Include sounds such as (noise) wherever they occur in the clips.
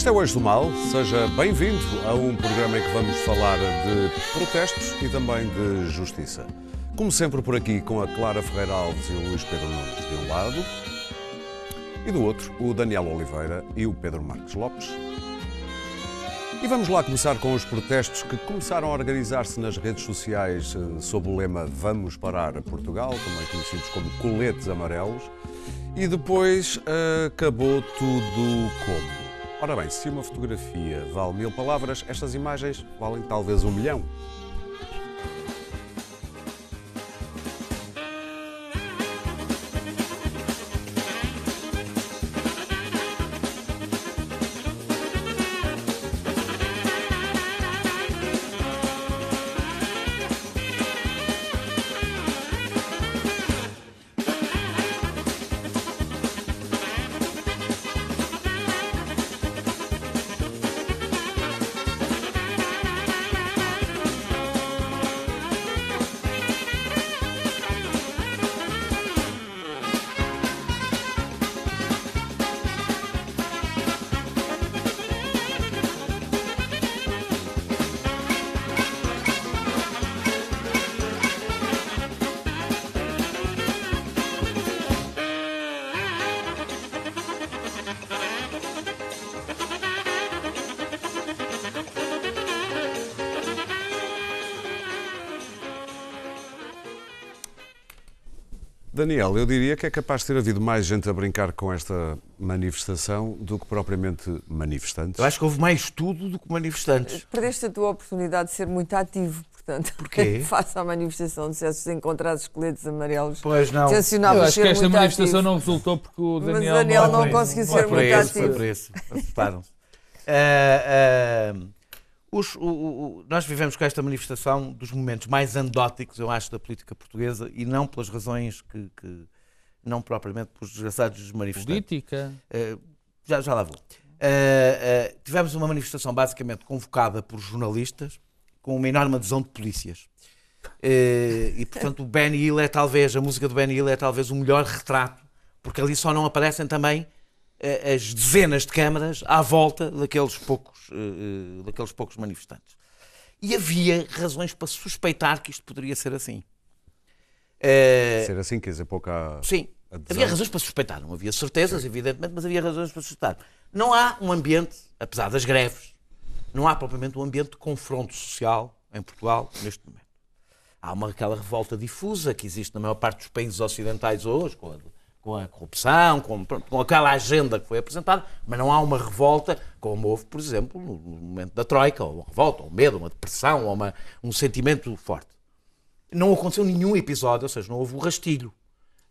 Este é o Eixo do Mal, seja bem-vindo a um programa em que vamos falar de protestos e também de justiça. Como sempre por aqui com a Clara Ferreira Alves e o Luís Pedro Nunes de um lado e do outro o Daniel Oliveira e o Pedro Marques Lopes. E vamos lá começar com os protestos que começaram a organizar-se nas redes sociais eh, sob o lema Vamos Parar Portugal, também conhecidos como coletes amarelos, e depois eh, acabou tudo como? Ora bem, se uma fotografia vale mil palavras, estas imagens valem talvez um milhão. Daniel, eu diria que é capaz de ter havido mais gente a brincar com esta manifestação do que propriamente manifestantes. Eu acho que houve mais tudo do que manifestantes. Perdeste a tua oportunidade de ser muito ativo, portanto. Porquê? (laughs) Face à manifestação, se se encontrares escoletes amarelos, Pois não. Eu acho ser que esta manifestação ativo. não resultou porque o Mas Daniel, Daniel não é- conseguiu ser muito esse, foi ativo. por esse. Acertaram-se. (laughs) Ah, ah, os- o- o- nós vivemos com esta manifestação dos momentos mais anedóticos, eu acho, da política portuguesa e não pelas razões que. que- não propriamente pelos desgraçados dos manifestantes. política. Uh, já, já lá vou. Uh, uh, tivemos uma manifestação basicamente convocada por jornalistas com uma enorme adesão de polícias. E portanto o Benny Hill é talvez, a música do Benny Hill é talvez o melhor retrato, porque ali só não aparecem também as dezenas de câmaras à volta daqueles poucos, uh, uh, daqueles poucos manifestantes. E havia razões para suspeitar que isto poderia ser assim. Uh, Ser assim, quer dizer, pouca. Sim, adesão. havia razões para suspeitar. Não havia certezas, evidentemente, mas havia razões para suspeitar. Não há um ambiente, apesar das greves, não há propriamente um ambiente de confronto social em Portugal neste momento. Há uma, aquela revolta difusa que existe na maior parte dos países ocidentais hoje, com a, com a corrupção, com, com aquela agenda que foi apresentada, mas não há uma revolta como houve, por exemplo, no, momento da Troika, ou uma revolta, ou um medo, uma depressão, ou uma, um sentimento forte não aconteceu nenhum episódio, ou seja, não houve o rastilho.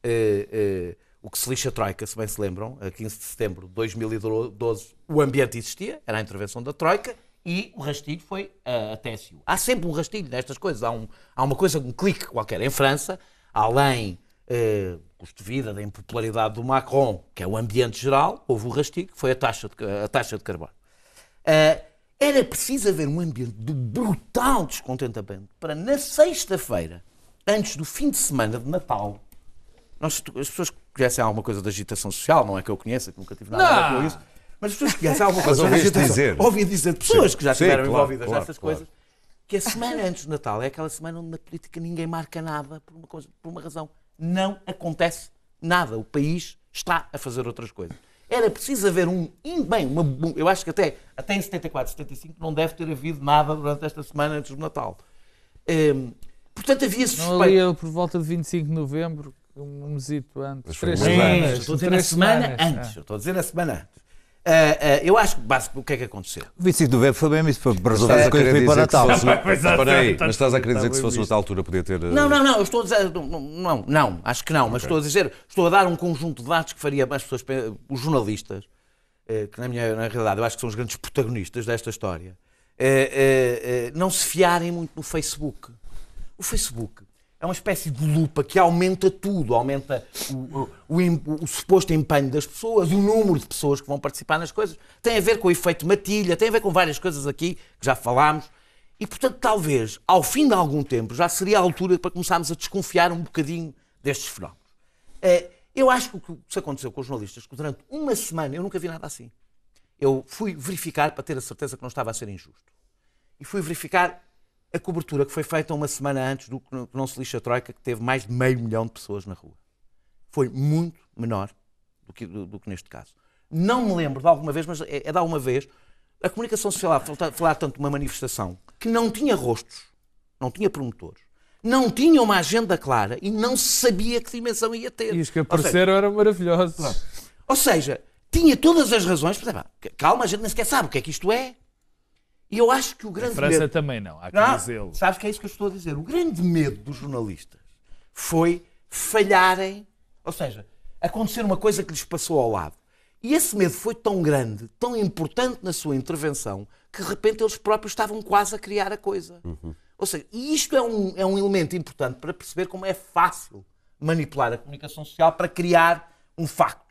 Eh, eh, o que se lixa a Troika, se bem se lembram, a 15 de setembro de 2012, o ambiente existia, era a intervenção da Troika, e o rastilho foi a, a TSU. Há sempre um rastilho nestas coisas, há, um- há uma coisa, um clique qualquer. Em França, além eh, custo de vida, da impopularidade do Macron, que é o ambiente geral, houve o rastilho, que foi a taxa de, a taxa de carbono. Ah, era preciso haver um ambiente de brutal descontentamento para, na sexta-feira, antes do fim de semana de Natal, nós, as pessoas que conhecem alguma coisa da agitação social, não é que eu conheça, que nunca tive nada a ver com isso, mas as pessoas que conhecem alguma (laughs) coisa da agitação dizer. ouvi dizer de pessoas que já Sim, estiveram claro, envolvidas claro, nessas claro. coisas, que a semana antes do Natal é aquela semana onde na política ninguém marca nada por uma, coisa, por uma razão. Não acontece nada. O país está a fazer outras coisas. Era preciso haver um. Bem, uma, um- eu acho que até, até em 74, 75 não deve ter havido nada durante esta semana antes do Natal. Hum, portanto, havia Não suspeita. ali por volta de 25 de novembro, um mesito antes. Três semanas. estou a dizer na três semana semanas. antes. Estou a dizer na semana antes. Ah, ah, eu acho que, basicamente, o que é que aconteceu? 25 de novembro foi mesmo isso, foi para resolver Estás as a coisas para o dizer que se Natal. fosse. Espera aí, mas estás a querer dizer que se bem fosse noutra altura podia ter. eh, Não, não, não, eu estou a dizer. Não, não, acho que não, mas estou a dizer, estou a dar um conjunto de dados que faria as pessoas, pe- os jornalistas, que na minha na realidade eu acho que são os grandes protagonistas desta história, não se fiarem muito no Facebook. O Facebook é uma espécie de lupa que aumenta tudo, aumenta o, o- o o suposto empenho das pessoas, o número de pessoas que vão participar nas coisas, tem a ver com o efeito matilha, tem a ver com várias coisas aqui que já falámos. E, portanto, talvez, ao fim de algum tempo, já seria a altura para começarmos a desconfiar um bocadinho destes fenómenos. Eh, Eu acho que o que se aconteceu com os jornalistas, que durante uma semana eu nunca vi nada assim. eu fui verificar para ter a certeza que não estava a ser injusto. E fui verificar a cobertura que foi feita uma semana antes do que não se lixa a Troika, que teve mais de meio milhão de pessoas na rua. Foi muito menor do que, do, do que neste caso. Não me lembro de alguma vez, mas é, é de alguma vez, a comunicação social a falar, tanto de uma manifestação que não tinha rostos, não tinha promotores, não tinha uma agenda clara e não se sabia que dimensão ia ter. E os que apareceram eram maravilhosos. Ou seja, tinha todas as razões, calma, a gente nem sequer sabe o que é que isto é. E eu acho que o grande A França medo... também não, há que Não, dizê-lo. sabes que é isso que eu estou a dizer? O grande medo dos jornalistas foi falharem, ou seja, acontecer uma coisa que lhes passou ao lado. E esse medo foi tão grande, tão importante na sua intervenção, que de repente eles próprios estavam quase a criar a coisa. Ou seja, e isto é um, é um elemento importante para perceber como é fácil manipular a comunicação social para criar um facto.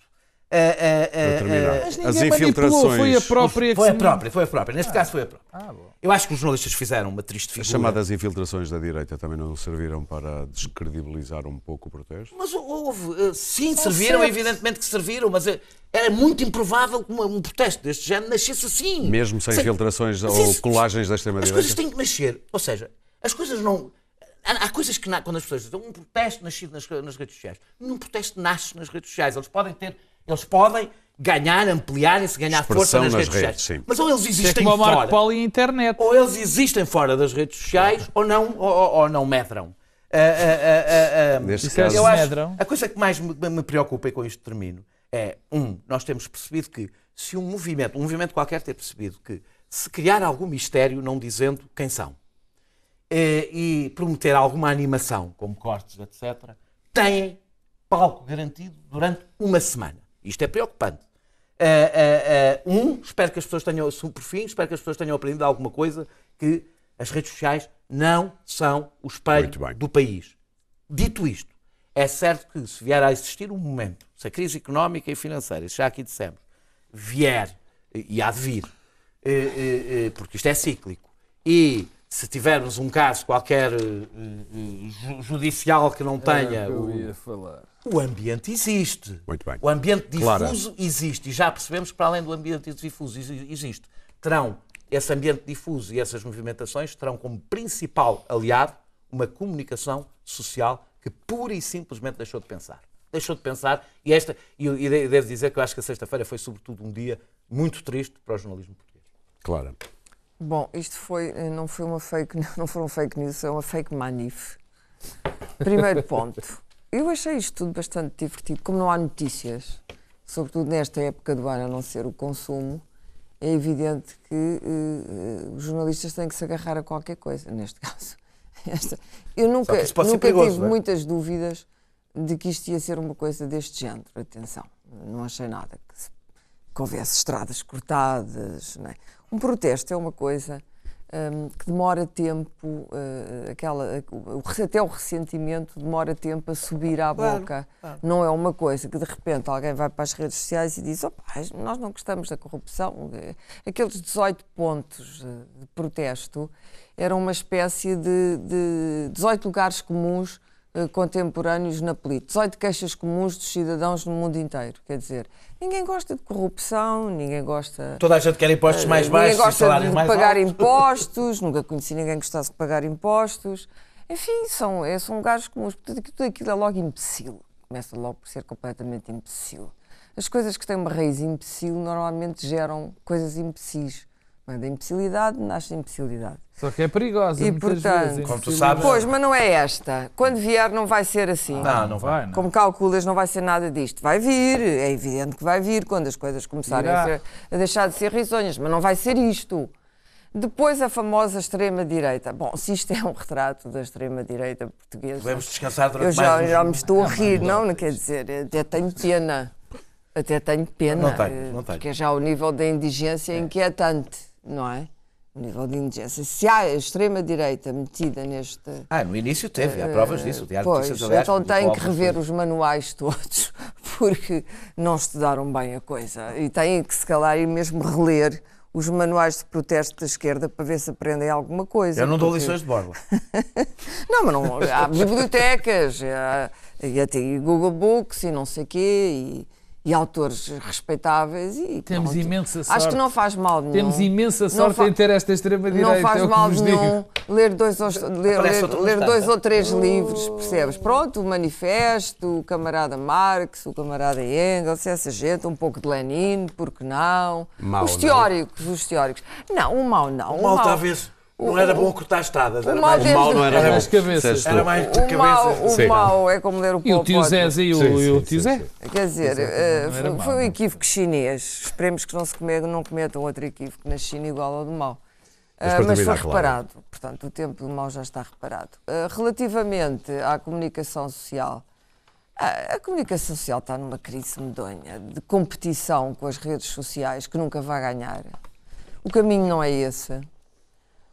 Ah, ah, ah, Para terminar. ah, Mas As infiltrações. foi a própria que foi a própria, foi a própria. Neste caso foi a própria. Ah, bom. Eu acho que os jornalistas fizeram uma triste As figura. chamadas infiltrações da direita também não serviram para descredibilizar um pouco o protesto? Mas houve, eh, sim, serviram, certos. evidentemente que serviram, mas eh, era muito improvável que um protesto deste género nascesse assim. Mesmo sem infiltrações ou isso- colagens da As coisas extrema-direita? têm que nascer. Ou seja, as coisas não. Há, há coisas que, quando as pessoas dizem um protesto nascido nas, nas redes sociais, nenhum protesto nasce nas redes sociais. Eles podem ter. Eles podem ganhar, ampliarem-se, ganhar força Expressão nas, nas redes, redes, sociais. sim. Mas ou eles é existem como o Marco fora. Polo e a internet. ou eles existem fora das redes sociais ou não, ou, ou- não medram. Ah, ah, ah, Neste Disseste caso, eu acho, medram. a coisa que mais me, me preocupa e com isto termino é, um, nós temos percebido que se um movimento, um movimento qualquer ter percebido que se criar algum mistério não dizendo quem são eh, e prometer alguma animação, como cortes, etc., têm palco garantido durante uma semana. Isto é preocupante. Eh, eh, eh, um, espero que as pessoas tenham, por fim, espero que as pessoas tenham aprendido alguma coisa, que as redes sociais não são o espelho do país. Dito isto, é certo que se vier a existir um momento, se a crise económica e financeira, isso já aqui dissemos, vier, e há de vir, porque isto é cíclico, e se tivermos um caso qualquer eh, eh, ju- judicial que não tenha, o, falar. o ambiente existe. Muito bem. O ambiente Clara. difuso existe. E já percebemos que, para além do ambiente difuso exi- existe, terão esse ambiente difuso e essas movimentações terão como principal aliado uma comunicação social que pura e simplesmente deixou de pensar. Deixou de pensar e esta e, eu- e de- devo dizer que eu acho que a sexta-feira foi sobretudo um dia muito triste para o jornalismo português. Claro. Bom, isto foi, eh, não foi uma fake, (laughs) não foram fake news, é uma fake manif. Primeiro ponto. Eu achei isto tudo bastante divertido. Como não há notícias, sobretudo nesta época do ano, a não ser o consumo, é evidente que eh, os jornalistas têm que se agarrar a qualquer coisa, neste (laughs) caso. Esta- eu nunca, nunca perigoso, tive não é? muitas dúvidas de que isto ia ser uma coisa deste género. Atenção, não achei nada que, se- que houvesse estradas cortadas. é? Um protesto é uma coisa hum, que demora tempo, eh, aquela, o- até o ressentimento demora tempo a subir à Claro, boca. claro. Não é uma coisa que de repente alguém vai para as redes sociais e diz: "Opa, nós não gostamos da corrupção. Eh, Aqueles 18 pontos de protesto eram uma espécie de, de 18 lugares comuns contemporâneos na política, 18 queixas comuns dos cidadãos no mundo inteiro. Quer dizer, ninguém gosta de corrupção, ninguém gosta. Toda a gente quer impostos mais Ninguém baixos gosta salários de mais pagar altos. impostos, (laughs) nunca conheci ninguém que gostasse de pagar impostos. Enfim, são, é, são lugares comuns. Portanto, aquilo- tudo aquilo é logo imbecil. Começa logo por ser completamente imbecil. As coisas que têm uma raiz imbecil normalmente geram coisas imbecis. Não é? Da imbecilidade nasce imbecilidade. Só que é perigosa E, muitas portanto, vezes. Como tu sabes- Pois, mas não é esta. Quando vier, não vai ser assim. Não, não vai. não. Como calculas, não vai ser nada disto. Vai vir, é evidente que vai vir quando as coisas começarem a, ser- a deixar de ser risonhas, mas não vai ser isto. Depois a famosa extrema-direita. Bom, se isto é um retrato da extrema-direita portuguesa, Devemos descansar durante eu já, mais já me estou a rir, não, não quer dizer, até tenho pena. Até tenho pena, Não tenho, eh, não tenho. porque é já o nível da indigência inquietante, não é? O nível de indigência. Se há a extrema-direita metida neste, Ah, no início teve, há provas disso. O de Pois, aliás, então têm que rever coisas. os manuais todos, (laughs) porque não estudaram bem a coisa. E têm que, se calhar, ir mesmo reler os manuais de protesto da esquerda para ver se aprendem alguma coisa. Eu não dou porque- lições de borla. (laughs) Não, mas não, há bibliotecas, há, e até Google Books e não sei quê, e, e autores respeitáveis e Temos pronto. imensa sorte. Acho que não faz mal nenhum. Temos imensa sorte em ter esta extrema-direita. Não faz é o que mal nenhum ler dois, ou, ler, ler- ler dois é? ou três livros, percebes? Pronto, o Manifesto, o camarada Marx, o camarada Engels, essa gente, um pouco de Lenin, porque não? Mao, os não? teóricos, os teóricos. Não, o mal não. O mal talvez não era bom cortar estadas. Era mal mais, O mal não era Era as cabeças. Era mais de O mal, cabeça. o Sim. mal é como ler o E o tio. Zé e o, Sim, e o sim, tio sim, Zé. sim. Quer dizer, eh, foi, foi um equívoco chinês. Esperemos que não se come- não cometam outro equívoco na China igual ao do mal. Mas Ah, para mas foi claro. reparado. Portanto, o tempo do mal já está reparado. Ah, relativamente à comunicação social, a, a comunicação social está numa crise medonha de competição com as redes sociais que nunca vai ganhar. O caminho não é esse.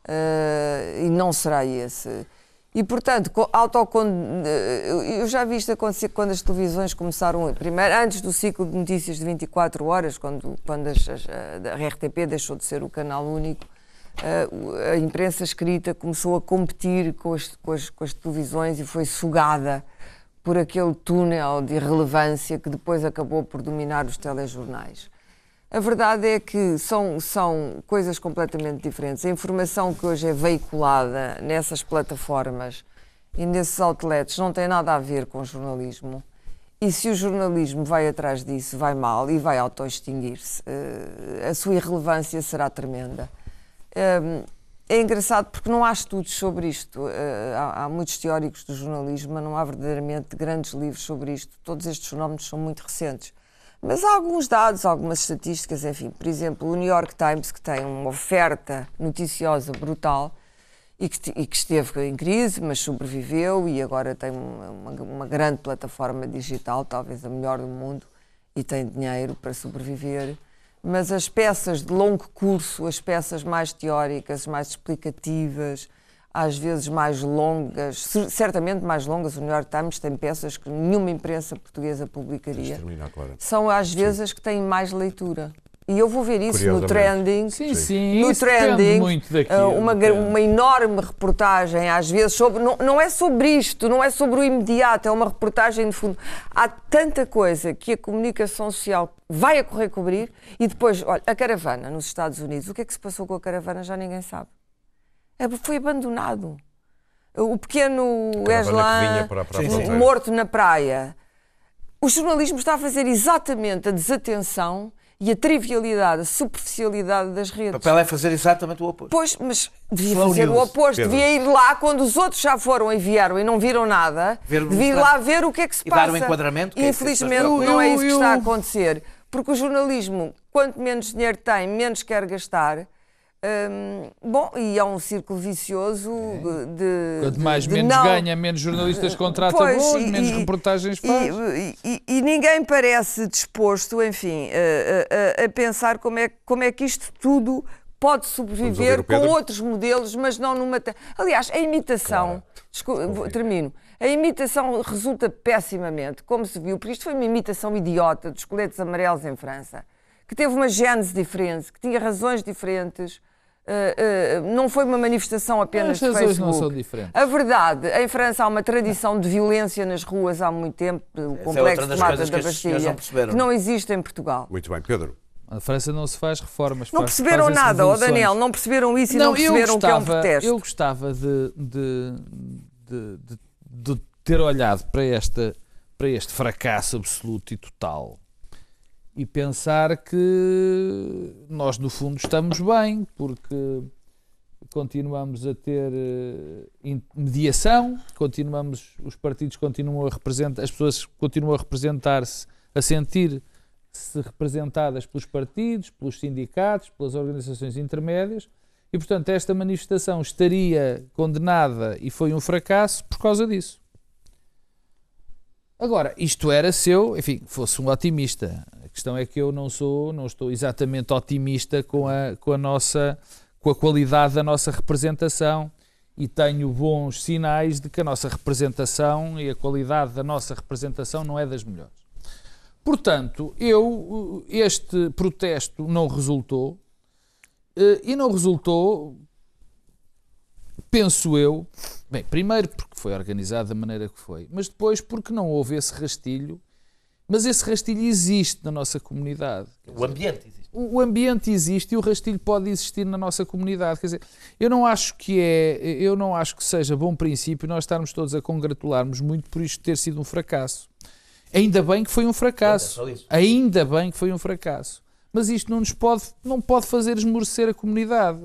Ah, e não será esse. E, portanto, co- autocon... eh, eu já vi isto acontecer quando as televisões começaram, primeiro, antes do ciclo de notícias de 24 horas, quando, quando as- as- a RTP deixou de ser o canal único, eh, o- a imprensa escrita começou a competir com as, com com as televisões e foi sugada por aquele túnel de irrelevância que depois acabou por dominar os telejornais. A verdade é que são, são coisas completamente diferentes. A informação que hoje é veiculada nessas plataformas e nesses outlets não tem nada a ver com jornalismo. E se o jornalismo vai atrás disso, vai mal e vai auto-extinguir-se. Eh, a sua irrelevância será tremenda. Hum, é engraçado porque não há estudos sobre isto. Eh, há, há muitos teóricos do jornalismo, mas não há verdadeiramente grandes livros sobre isto. Todos estes fenómenos são muito recentes. Mas há alguns dados, algumas estatísticas, enfim. Por exemplo, o New York Times, que tem uma oferta noticiosa brutal e que, e que esteve em crise, mas sobreviveu e agora tem uma- uma grande plataforma digital, talvez a melhor do mundo, e tem dinheiro para sobreviver. Mas as peças de longo curso, as peças mais teóricas, mais explicativas, às vezes mais longas, cer- certamente mais longas, o New York Times tem peças que nenhuma imprensa portuguesa publicaria são às vezes as que têm mais leitura. E eu vou ver isso no trending. Sim, sim, No trending, muito daquilo. uma, gra- depende. uma enorme reportagem, às vezes, sobre. Não, não é sobre isto, não é sobre o imediato, é uma reportagem de fundo. Há tanta coisa que a comunicação social vai a correr cobrir e depois, olha, a caravana nos Estados Unidos, o que é que se passou com a caravana já ninguém sabe. É, foi abandonado. O pequeno Eslan o- morto na praia. O jornalismo está a fazer exatamente a desatenção e a trivialidade, a superficialidade das O redes. papel é fazer exatamente o oposto. Pois, mas devia Slow fazer o news, oposto, Pedro. devia ir lá quando os outros já foram e vieram e não viram nada, Ver o devia ir lá ver o que é que se E passa. dar um enquadramento, que E é infelizmente pessoas- não é isso que está a acontecer, porque o jornalismo, quanto menos dinheiro tem, menos quer gastar. Hum, bom, e é um círculo vicioso de. Quanto mais de menos não- ganha, menos jornalistas contrata Pois, bons, e- menos e- reportagens faz. e- e- e ninguém parece disposto, enfim, a, a- a pensar como é, como é que isto tudo pode sobreviver com outros modelos, mas não numa. Aliás, a imitação. desculpa, vou- termino. A imitação resulta pessimamente, como se viu, porque isto foi uma imitação idiota dos coletes amarelos em França, que teve uma gênese diferente, que tinha razões diferentes. Eh, eh, não foi uma manifestação apenas As de Facebook. não são diferentes. A verdade, em França há uma tradição de violência nas ruas há muito tempo, o outra complexo das de Mata da que Bastilha, não perceberam. que não existe em Portugal. Muito bem, Pedro. A França não se faz reformas. Não faz- perceberam fazem-se nada, ó. Daniel, não perceberam isso e não, eu perceberam o que é um gostava- protesto. Eu gostava de, de, de- de- de ter olhado para, esta, para este fracasso absoluto e total e pensar que nós, no fundo, estamos bem, porque continuamos a ter eh, mediação, continuamos, os partidos continuam a representar, as pessoas continuam a representar-se, a sentir-se representadas pelos partidos, pelos sindicatos, pelas organizações intermédias, e portanto esta manifestação estaria condenada e foi um fracasso por causa disso. Agora, isto era se eu, enfim, fosse um otimista. A questão é que eu não sou, não estou exatamente otimista com a, com a nossa, com a qualidade da nossa representação e tenho bons sinais de que a nossa representação e a qualidade da nossa representação não é das melhores. Portanto, eu, este protesto não resultou eh, e não resultou, penso eu, bem, primeiro porque foi organizado da maneira que foi, mas depois porque não houve esse rastilho Mas esse rastilho existe na nossa comunidade. O ambiente existe. O o ambiente existe e o rastilho pode existir na nossa comunidade. Quer dizer, eu não acho que é, eu não acho que seja bom princípio nós estarmos todos a congratularmos muito por isto ter sido um fracasso. Ainda bem que foi um fracasso. Ainda bem que foi um fracasso. Mas isto não nos pode, não pode fazer esmorecer a comunidade.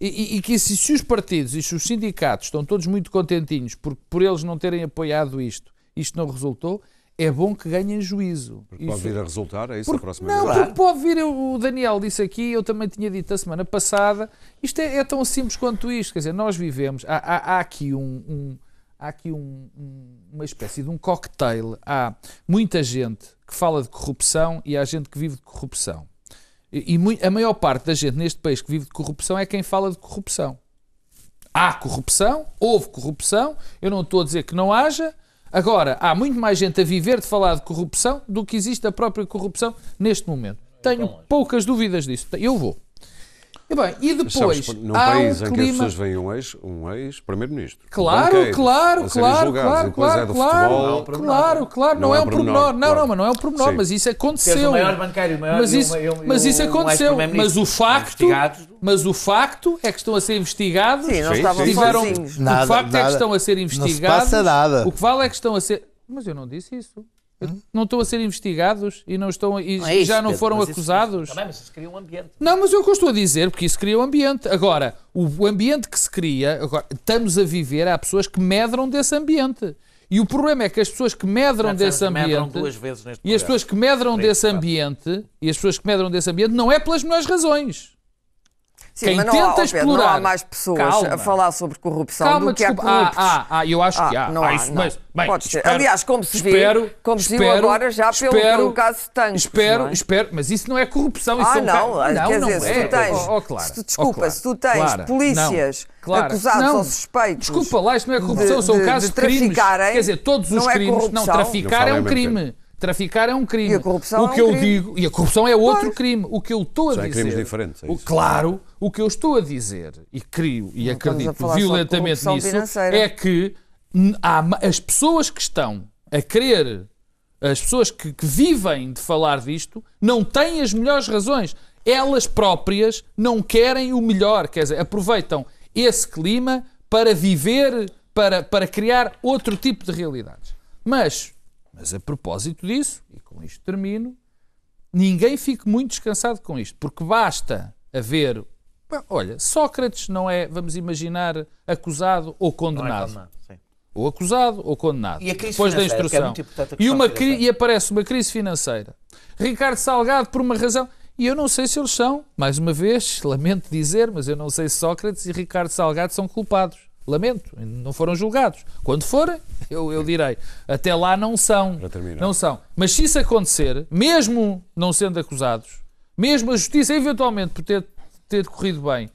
E, e- e que se, se os partidos e se os sindicatos estão todos muito contentinhos por, por eles não terem apoiado isto, isto não resultou, é bom que ganhem juízo. Pode Isso- vir a resultar, é isso a porque- próxima não, porque pode vir, o Daniel disse aqui, eu também tinha dito a semana passada, isto é, é tão simples quanto isto, quer dizer, nós vivemos, há, há- há aqui, um, um- há aqui um- um- uma espécie de um cocktail, há muita gente que fala de corrupção e há gente que vive de corrupção. E, e a maior parte da gente neste país que vive de corrupção é quem fala de corrupção. Há corrupção, houve corrupção, eu não estou a dizer que não haja. Agora, há muito mais gente a viver de falar de corrupção do que existe a própria corrupção neste momento. Tenho poucas dúvidas disso. Eu vou. E bem, e Mas sabes, depois num há país um em que as clima... pessoas veem um ex- um ex-primeiro-ministro. um Claro, banqueiro, claro, claro, claro, depois claro, é do claro, futebol. claro, claro, não, é um pormenor. Não, claro. não, mas não é um pormenor, Sim. mas isso aconteceu. o maior banqueiro o maior Mas o- isso, e o- e mas isso um aconteceu. Mas o facto, investigados. mas o facto é que estão a ser investigados. Sim, não estavam tiveram. Nada, o facto é que nada. estão a ser Não se investigados. passa nada. O que vale é que estão a ser. Mas eu não disse isso. Eu Não estão a ser investigados e não estão a- e Não é isso, já não Pedro, foram mas isso- acusados. Também, mas isso cria um ambiente. Não, mas é o que eu estou a dizer, porque isso cria um ambiente. Agora, o, ambiente que se cria, agora, estamos a viver, há pessoas que medram desse ambiente. E o problema é que as pessoas que medram desse Medram ambiente. duas vezes neste E as pessoas que medram Por desse isso, ambiente, e as pessoas que medram desse ambiente, não é pelas melhores razões. Sim, Quem mas não há, tenta ó Pedro, não há mais pessoas Calma. a falar sobre corrupção Calma, do que há desculpa. Ah, corruptos. ah, ah, eu acho que Ah, há. não Ah, há, isso- não. mas, bem, Pode ser. espero- Aliás, como se viu- espero, como se viu espero, agora já pelo- espero, pelo caso Tancos, Espero, não é? espero, mas isso não é corrupção. Isso Ah, são não, ca- quer não, dizer, não se é. tu tens, Oh, oh, claro, se tu, oh, desculpa, claro, se tu tens claro, polícias não, claro, acusados não. ou suspeitos Desculpa lá, isto não é corrupção, de- são de- casos de de, crimes. Quer dizer, todos os não é crimes. Não, corrupção. traficar Não é um crime. Traficar é um crime. E a corrupção o é um que eu crime. digo, e a corrupção é outro Pois. crime. O que eu estou a São dizer. crimes diferentes, é o, claro, o que eu estou a dizer, e crio e Não acredito violentamente nisso, financeira. é que há as pessoas que estão a querer, as pessoas que, que vivem de falar disto, não têm as melhores razões. Elas próprias não querem o melhor, quer dizer, aproveitam esse clima para viver, para, para criar outro tipo de realidades. Mas, mas a propósito disso, e com isto termino, ninguém fique muito descansado com isto, porque basta haver. Bom, Olha, Sócrates não é, vamos imaginar, acusado ou é condenado. sim. ou acusado ou condenado. E a crise depois da é instrução. a e, uma e aparece uma crise financeira. Ricardo Salgado, por uma razão. E eu não sei se eles são, mais uma vez, (laughs) lamento dizer, mas eu não sei se Sócrates e Ricardo Salgado são culpados. Lamento, não foram julgados. Quando forem, eu, eu direi. Até lá não são. Não são. Mas se isso acontecer, mesmo não sendo acusados, mesmo a justiça eventualmente por ter, ter corrido bem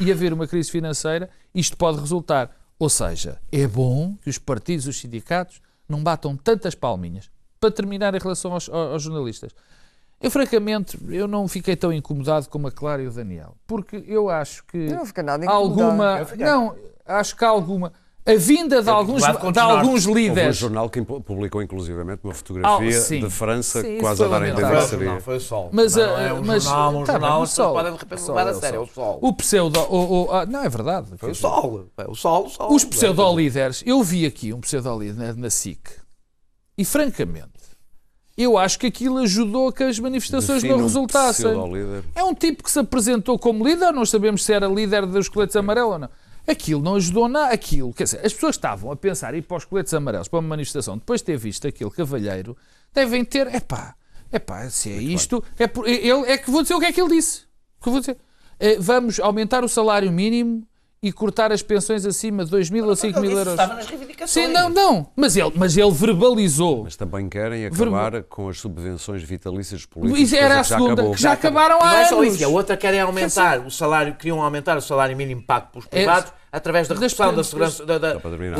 e, e haver uma crise financeira, isto pode resultar. Ou seja, é bom que os partidos, os sindicatos, não batam tantas palminhas. Para terminar em relação aos, aos jornalistas. Eu, francamente, eu não fiquei tão incomodado como a Clara e o Daniel. Porque eu acho que Eu não fiquei nada alguma... Eu fiquei. Não, acho que há alguma... A vinda de alguns, de alguns Houve um líderes... jornal que publicou inclusivamente uma fotografia Ah, de França Sim, quase foi a dar a entender que seria. não, foi o sol. Mas, Também não ah, é um mas- jornal, um tá bem, jornal, o sol. podem de repente sol levar é a o sério. É sol. o sol. O pseudo. o- o- ah, não, é verdade. Foi o sol. É o sol, o sol. Os pseudo-líderes, eu vi aqui um pseudo-líder na SIC e, francamente, eu acho que aquilo ajudou a que as manifestações Define não um resultassem. pseudo-líder. É um tipo que se apresentou como líder, não sabemos se era líder dos coletes amarelos ou não. Aquilo não ajudou nada. Aquilo, quer dizer, as pessoas estavam a pensar em ir para os coletes amarelos, para uma manifestação, depois de ter visto aquele cavalheiro, devem ter, epá, epá, se é isto, é, por- ele, é que vou dizer o que é que ele disse. Que vou dizer. É, vamos aumentar o salário mínimo e cortar as pensões acima de 2 mil ou 5 mil euros. Estava nas reivindicações. Sim, não, não. Mas ele, mas ele verbalizou. Mas também querem acabar com as subvenções vitalícias políticas. Isso era a que já segunda, acabou. que já acabaram há não é só anos. isso, e a outra querem aumentar o salário, queriam aumentar o salário mínimo pago pelos privados através da redução da das- segurança da, da,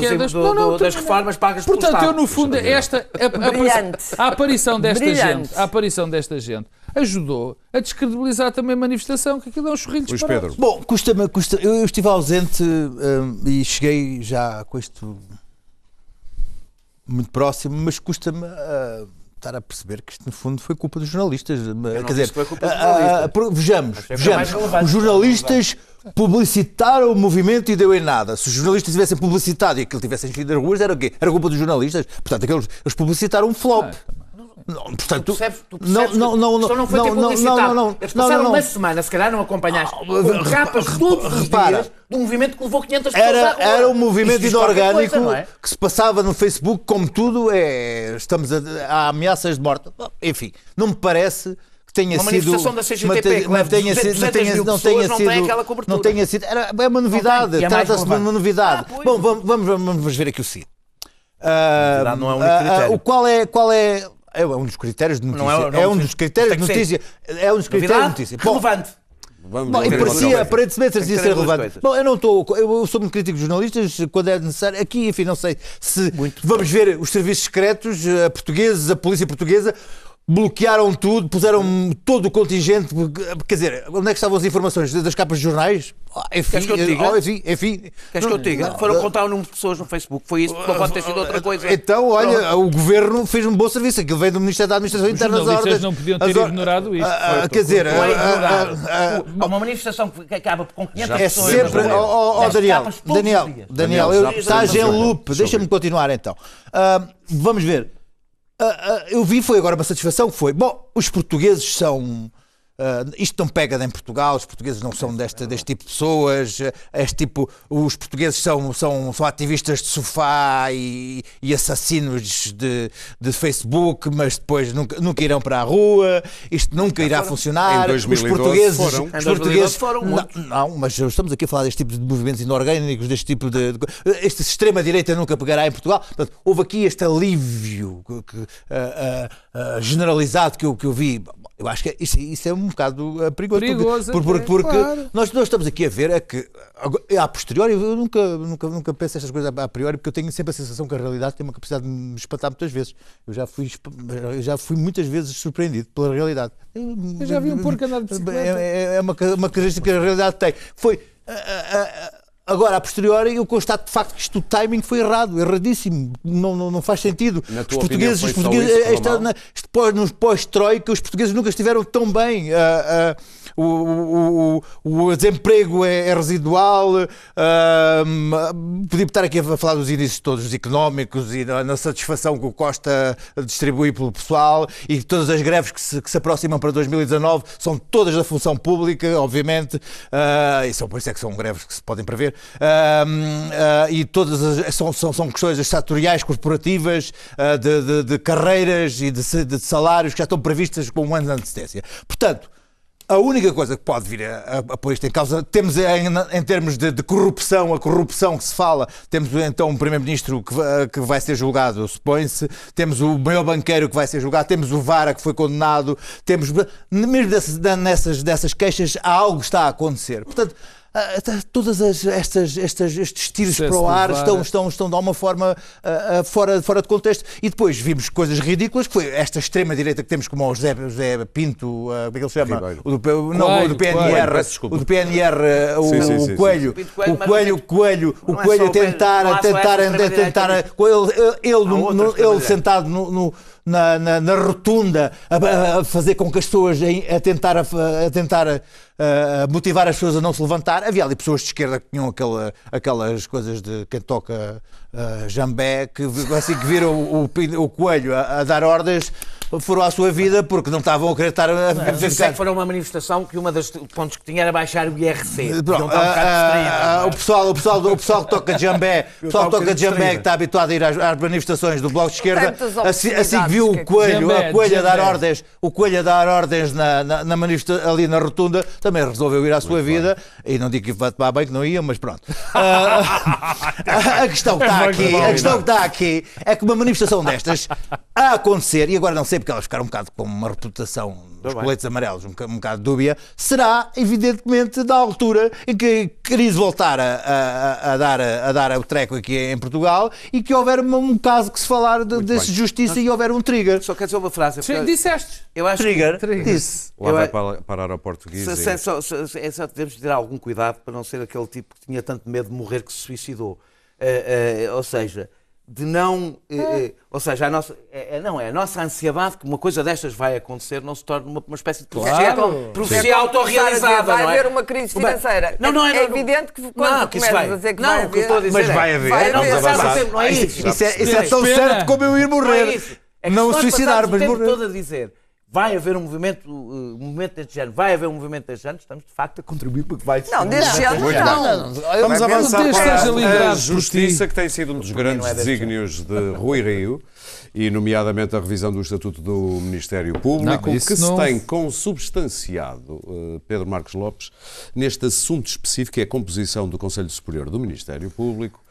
é das- do- não, não, das reformas pagas pelo Portanto, eu Estado. no fundo, Deixa-me esta, a, a- a aparição desta Brilhante. gente, a aparição desta gente ajudou a descredibilizar também a manifestação, que aquilo é um churrilho Luís disparado. Pedro, Bom, custa-me, custa, eu, eu estive ausente hum, e cheguei já com isto muito próximo, mas custa-me ah, estar a perceber que isto, no fundo, foi culpa dos jornalistas. Quer disse dizer, ah, ah, por- vejamos, é vejamos. Os jornalistas publicitaram o movimento e deu em nada. Se os jornalistas tivessem publicitado e aquilo tivessem vindo às ruas, era o quê? Era culpa dos jornalistas. Portanto, aqueles, eles publicitaram um flop. Não, portanto, Tu percebes, tu não, percebes não, não, isto não foi não, não, não, não, não, Eles não, passaram não, uma não. semana, se calhar não acompanhaste, Ah, com capas todos os repara. dias de um movimento que levou 500 pessoas à Era, rua. era um movimento qualquer inorgânico coisa, não é? que se passava no Facebook, como tudo, é, estamos a, a ameaças de morte. Enfim, não me parece que tenha Uma sido. manifestação da CGTP mas tenha 200 sido- não tenha- não não aquela cobertura. Não tenha sido. Era, é uma novidade. é Trata-se de uma novidade. Ah. Bom, vamos, vamos, vamos ver aqui o. Ah, Novidade não é ah, ah, critério. o qual é. Qual é é um dos critérios de notícia. Não é- não é um dos critérios de notícia. É um dos critérios de notícia. Bom, relevante. Vamos Bom, e parecia, aparentemente Tem parecia ser relevante. coisas. Bom, eu não estou. Eu sou muito crítico dos jornalistas quando é necessário. Aqui, enfim, não sei se vamos ver os serviços secretos eh, portugueses, a polícia portuguesa. Bloquearam tudo, puseram todo o contingente. Quer dizer, onde é que estavam as informações? Das capas de jornais? Ah, Enfim, Queres que eu te diga? oh, enfim, enfim. Queres que eu te diga? Não, Foram não. contar o número de pessoas no Facebook. Foi isso, não pode ter sido outra coisa. Então, olha, o governo fez um bom serviço. Aquilo veio do Ministério da Administração Interna. as ordens- não podiam ter or- ignorado isto. Ah, Foi Quer dizer, é ah, ah, ah, Uma manifestação que acaba com 500 É pessoas. sempre. rua. ó, ó, Deste Daniel, Daniel. Daniel, Daniel, estás em loop. Deixa-me continuar então. Ah, vamos ver. Ah, ah, eu vi, foi agora uma satisfação foi. Bom, os portugueses são. Ah, isto não pega em Portugal, os portugueses não são deste, deste tipo de pessoas, ah, este tipo, os portugueses são, são, são ativistas de sofá e, e assassinos de, de Facebook, mas depois nunca, nunca irão para a rua, isto nunca irá funcionar. Em 2012 os portugueses, foram. os Em 2012 portugueses foram não, não, mas estamos aqui a falar deste tipo de movimentos inorgânicos, deste tipo de. de este extrema-direita nunca pegará em Portugal. Portanto, houve aqui este alívio que- que, ah, ah, generalizado que eu, que eu vi. Eu acho que é- isso, isso é um bocado ah, perigoso. Perigoso porque, porque, porque claro. nós, nós estamos aqui a ver é que, agora, a posteriori, eu nunca, nunca, nunca penso estas coisas a priori, porque eu tenho sempre a sensação que a realidade tem uma capacidade de me espantar muitas vezes. Eu já fui, eu já fui muitas vezes surpreendido pela realidade. Eu já vi um porco andar de bicicleta. É, é uma, ca- uma característica que a realidade tem. Foi. ah, ah, ah, Agora, a posteriori, eu constato de facto que isto, o timing foi errado, erradíssimo. Não, não, não faz sentido. Os portugueses, os portugueses isso esta- na- pós, nos pós-troika, os portugueses nunca estiveram tão bem. Ah, ah, o, o, o, o desemprego é, é residual. ah, podia estar aqui a falar dos índices todos económicos e na, na satisfação que o Costa distribui pelo pessoal e todas as greves que se, que se aproximam para 2019 são todas da função pública, obviamente, e são, por isso é que são greves que se podem prever. Ah, e todas as, são, são, são questões setoriais, corporativas, ah, de, de- de carreiras e de, de salários que já estão previstas com um ano de antecedência. Portanto, a única coisa que pode vir a, a, a pôr isto em causa, temos em, em termos de, de corrupção, a corrupção que se fala, temos então um Primeiro-Ministro que, que vai ser julgado, supõe-se, temos o maior banqueiro que vai ser julgado, temos o Vara que foi condenado, temos, mesmo dessas, nessas, dessas queixas, algo está a acontecer. Portanto, todas as- estas, estas, estes tiros Sucesso para o ar estão, estão, estão de alguma forma ah, ah, fora, fora de contexto. E depois vimos coisas ridículas, que foi esta extrema-direita que temos como o José, José Pinto, ah, como é que ele se chama? Ribeiro. O do, não, Coelho, o do PNR, Coelho, o do PNR, ah, o, Sim, sim, sim, o Coelho, Coelho, o Coelho, o Coelho, o é Coelho a tentar, a tentar, a tentar, ele, ele, no- no- ele sentado no- no- na, na, na rotunda a, a fazer com que as pessoas a tentar, a, a tentar a, a motivar as pessoas a não se levantar. Havia ali pessoas de esquerda que tinham aquela, aquelas coisas de quem toca ah, jambé, que assim que viram o, o, coelho a, a dar ordens, foram à sua vida porque não estavam a querer estar a, a Mas isso é que foi uma manifestação que uma das pontos que tinha era baixar o IRC. Pronto, Não um não é? o, pessoal, o, pessoal, o pessoal que toca jambé, (laughs) o pessoal que um toca jambé que está habituado a ir às, às manifestações do Bloco de Esquerda, assim, assim que viu o coelho, Jambé, a coelho a dar ordens, o coelho a dar ordens na, na, na manifesta- ali na rotunda, também resolveu ir à sua vida. E não digo que vai tomar bem, que não ia, mas pronto. (laughs) Ah, a questão que está aqui, a questão que está aqui é que uma manifestação destas a acontecer, e agora não sei porque elas ficaram um bocado com uma reputação bem. coletes amarelos um, boca- um bocado dúbia, será evidentemente da altura em que queres voltar a, a- a dar, a dar o treco aqui em Portugal e que houver um, um caso que se falar de, desse bem. justiça e houver um trigger. Só quer dizer uma frase. Sim, porque disseste. Eu acho que Trigger, Trigger. disse. Lá Eu vai para, parar ao português. Se- e- se- é só, se- é só devemos ter algum cuidado para não ser aquele tipo que tinha tanto medo de morrer que se suicidou. Eh, eh, ou seja, de não. eh, eh, ou seja, a nossa, é, é- não, é a nossa ansiedade que uma coisa destas vai acontecer não se torne uma, uma espécie de profecia, Claro. profecia É autorrealizada. Vai não é? haver uma crise financeira. Não, não, é, é evidente que quando não, que começas a dizer que não, vai que eu estou a haver- dizer Mas é- vai haver. Vai Não, haver, vai- não é Isso, isso. é, isso é tão certo como eu ir Não é morrer. É Não suicidar, mas morrer. todo a dizer vai haver um movimento, uh, um movimento deste género, vai haver um movimento deste género, estamos de facto a contribuir para que vai Não, deste género não. Vamos avançar para a justiça, ti. que tem sido um dos grandes é desígnios de Rui Rio, e nomeadamente a revisão do Estatuto do Ministério Público, Não, que se não- tem consubstanciado, eh, Pedro Marcos Lopes, neste assunto específico, que é a composição do Conselho Superior do Ministério Público,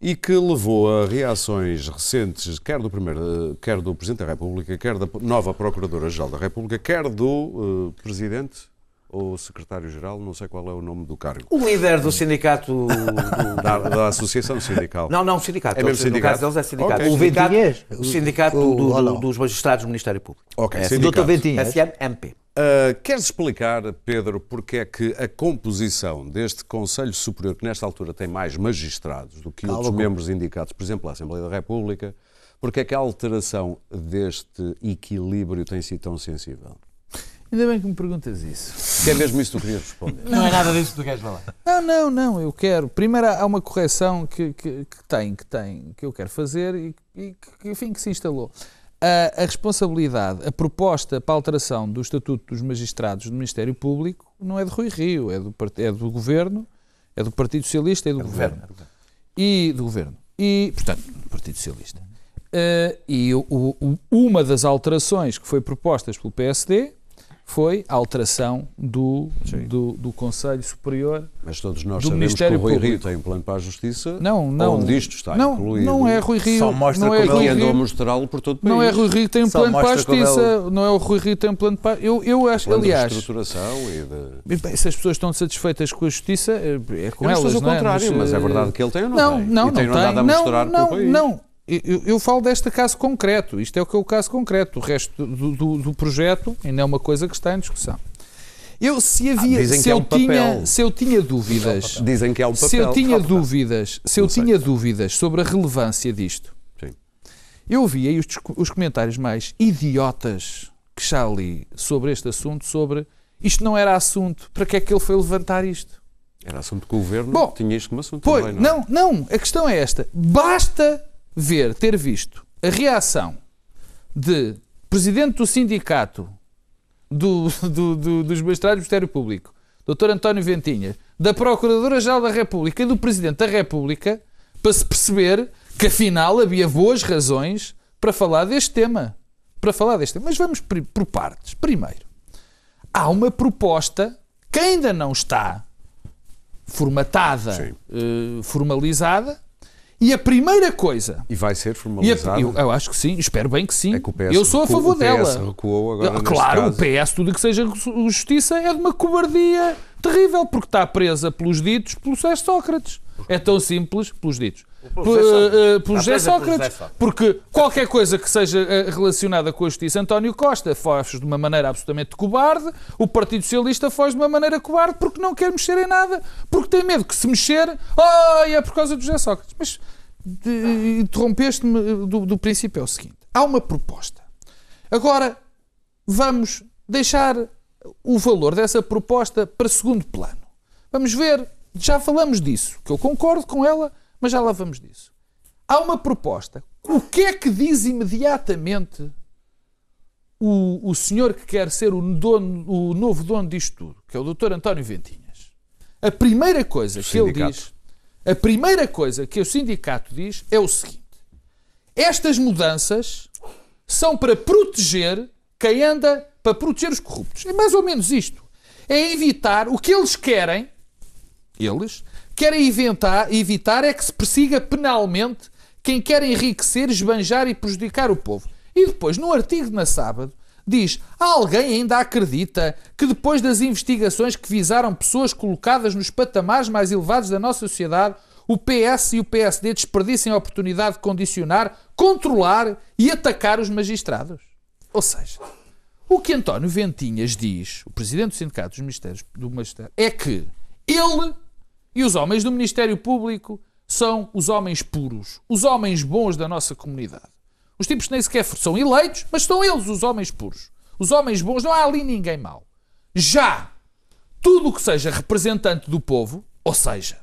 e que levou a reações recentes, quer do, primeiro, eh, quer do Presidente da República, quer da nova Procuradora-Geral da República, quer do eh, Presidente ou Secretário-Geral, não sei qual é o nome do cargo, O líder do sindicato. do- da, da Associação Sindical. Não, não, sindicato. É mesmo sindicato? No caso deles é sindicato. Ok. O Ventinhas? o sindicato O- do- não? dos magistrados do Ministério Público. Ok, é, sindicato. Doutor Ventinhas. SMMP. Uh, queres explicar, Pedro, porque é que a composição deste Conselho Superior, que nesta altura tem mais magistrados do que outros membros indicados, por exemplo, a Assembleia da República, porque é que a alteração deste equilíbrio tem sido tão sensível? Ainda bem que me perguntas isso. Que é mesmo isso que tu querias responder? Não é nada disso que tu queres falar. Não, não, não, eu quero. Primeiro há uma correção que, que, que tem, que tem, que eu quero fazer e, e que, enfim, que se instalou. A, a responsabilidade, a proposta para a alteração do Estatuto dos Magistrados do Ministério Público não é de Rui Rio, é do, part- é do Governo, é do Partido Socialista e do Governo. E do Governo. E, portanto, do Partido Socialista. Eh, e o- o- uma das alterações que foi propostas pelo PSD foi a alteração do, do, do Conselho Superior Mas todos nós Do sabemos Ministério que o Rui Rio Público. tem um plano para a Justiça Não, não. onde isto está não, incluído. não é Rui Rio. Só mostra não é como Rui ele andou a Rio. mostrá-lo por todo o país. Não é Rui Rio que tem um Só plano para a justiça. Não é o Rui Rio que tem um plano para. Eu, eu acho, Plano de aliás, reestruturação e de... bem, se as pessoas estão satisfeitas com a justiça, é é com Eu não elas. a dizer o não é? contrário, mas é eh, verdade que ele tem ou não, Não, tem? não, e tem não tem. a Não, mostrar não, país. não. Eu, eu falo deste caso concreto. Isto é o que é o caso concreto. O resto do, do, do projeto ainda é uma coisa que está em discussão. Eu, se havia, dizem se, é eu um tinha, se eu tinha dúvidas, Dizem que é um papel. se eu tinha dúvidas, se eu tinha dúvidas sobre a relevância disto, Sim. eu vi aí os, os comentários mais idiotas que já li sobre este assunto, sobre isto não era assunto, para que é que ele foi levantar isto? Era assunto que o governo Bom, tinha isto como assunto Pois, também, não, é? não, não, a questão é esta. Basta ver, ter visto a reação de presidente do sindicato do, do- do- dos magistrados do Ministério Público, Dr. António Ventinha, da Procuradora-Geral da República e do Presidente da República, para se perceber que afinal havia boas razões para falar deste tema. Para falar deste tema. Mas vamos por partes. Primeiro, há uma proposta que ainda não está formatada, eh, formalizada, e a primeira coisa. E vai ser a- formalizado. eu, eu acho que sim, espero bem que sim. É que o PS eu sou a favor o PS dela. recuou agora Ah, neste claro, caso. o PS, tudo que seja justiça é de uma cobardia terrível, porque está presa pelos ditos pelo José Sócrates. É tão simples, pelos ditos. Pelo P- José Sócrates. eh, Pelo José Sócrates. Porque qualquer coisa que seja eh, relacionada com a justiça, António Costa foge de uma maneira absolutamente cobarde, o Partido Socialista foge de uma maneira cobarde porque não quer mexer em nada, porque tem medo que se mexer, oh, é por causa do José Sócrates. Mas interrompeste-me do, do princípio é o seguinte: há uma proposta. Agora vamos deixar o valor dessa proposta para segundo plano. Vamos ver, já falamos disso, que eu concordo com ela, mas já lá vamos disso. Há uma proposta. O que é que diz imediatamente o, o senhor que quer ser o, dono, o novo dono disto tudo, que é o Dr. António Ventinhas? A primeira coisa que ele sindicato. diz, a primeira coisa que o sindicato diz é o seguinte: estas mudanças são para proteger quem anda, para proteger os corruptos. É mais ou menos isto. É evitar o que eles querem, eles, querem evitar, evitar é que se persiga penalmente quem quer enriquecer, esbanjar e prejudicar o povo. E depois, no artigo na sábado, diz: alguém ainda acredita que depois das investigações que visaram pessoas colocadas nos patamares mais elevados da nossa sociedade, o PS e o PSD desperdicem a oportunidade de condicionar, controlar e atacar os magistrados? Ou seja, o que António Ventinhas diz, o presidente do Sindicato dos Ministérios do Magistério, é que ele e os homens do Ministério Público são os homens puros, os homens bons da nossa comunidade. Os tipos que nem sequer são eleitos, mas são eles os homens puros. Os homens bons, não há ali ninguém mau. Já tudo o que seja representante do povo, ou seja,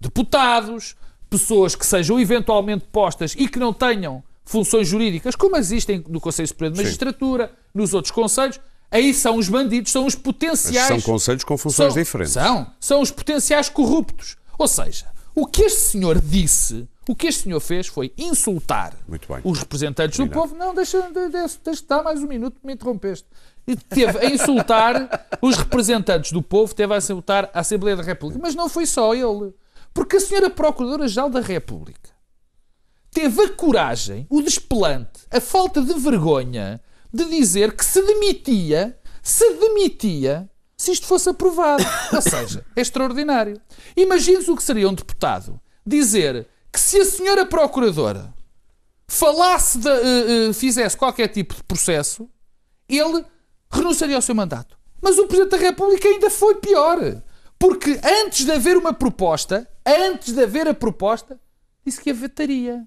deputados, pessoas que sejam eventualmente postas e que não tenham funções jurídicas, como existem no Conselho Superior de Sim. Magistratura, nos outros conselhos, aí são os bandidos, são os Mas potenciais. são conselhos com funções São- diferentes. São, são os potenciais corruptos. Ou seja, o que este senhor disse, o que este senhor fez foi insultar os representantes do povo. Não, deixa, de- deixa, deixa dar mais um minuto, me interrompeste. E teve a insultar os representantes do povo, teve a insultar a Assembleia da República. Mas não foi só ele. Porque a senhora Procuradora-Geral da República teve a coragem, o desplante, a falta de vergonha de dizer que se demitia, se demitia, se isto fosse aprovado. (coughs) Ou seja, é extraordinário. Imagine-se o que seria um deputado dizer que se a senhora Procuradora falasse, de, eh, eh, fizesse qualquer tipo de processo, ele renunciaria ao seu mandato. Mas o Presidente da República ainda foi pior. Porque antes de haver uma proposta, antes de haver a proposta, disse que a vetaria.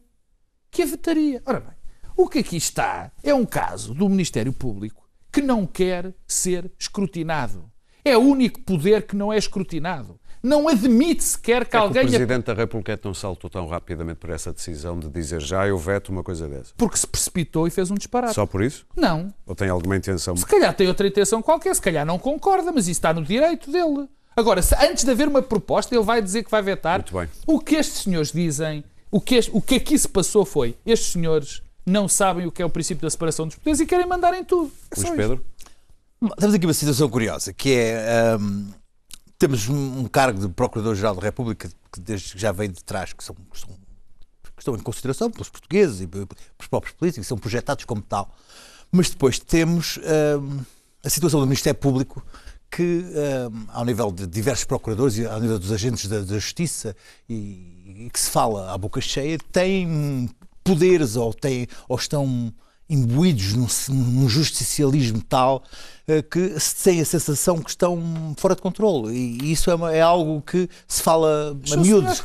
Que a vetaria. Ora bem, o que aqui está é um caso do Ministério Público que não quer ser escrutinado. É o único poder que não é escrutinado. Não admite sequer que É que o alguém. Presidente da República não saltou tão rapidamente por essa decisão de dizer já eu veto uma coisa dessa. Porque se precipitou e fez um disparate. Só por isso? Não. Ou tem alguma intenção? Se calhar tem outra intenção qualquer, se calhar não concorda, mas isso está no direito dele. Agora, se antes de haver uma proposta, ele vai dizer que vai vetar. Muito bem. O que estes senhores dizem, o que, este- o que aqui se passou foi: estes senhores não sabem o que é o princípio da separação dos poderes e querem mandar em tudo. É Luís. Pedro? Temos aqui uma situação curiosa, que é. hum, temos um cargo de Procurador-Geral da República que desde que já vem de trás, que, são, que são- que estão em consideração pelos portugueses e pe- pelos próprios políticos, são projetados como tal. Mas depois temos hum, a situação do Ministério Público, que, hum, ao nível de diversos procuradores e ao nível dos agentes da, da Justiça, e, e que se fala à boca cheia, têm poderes ou, têm, ou estão imbuídos num, num justicialismo tal que se tem a sensação que estão fora de controle. E isso é, uma- é algo que se fala a que outros.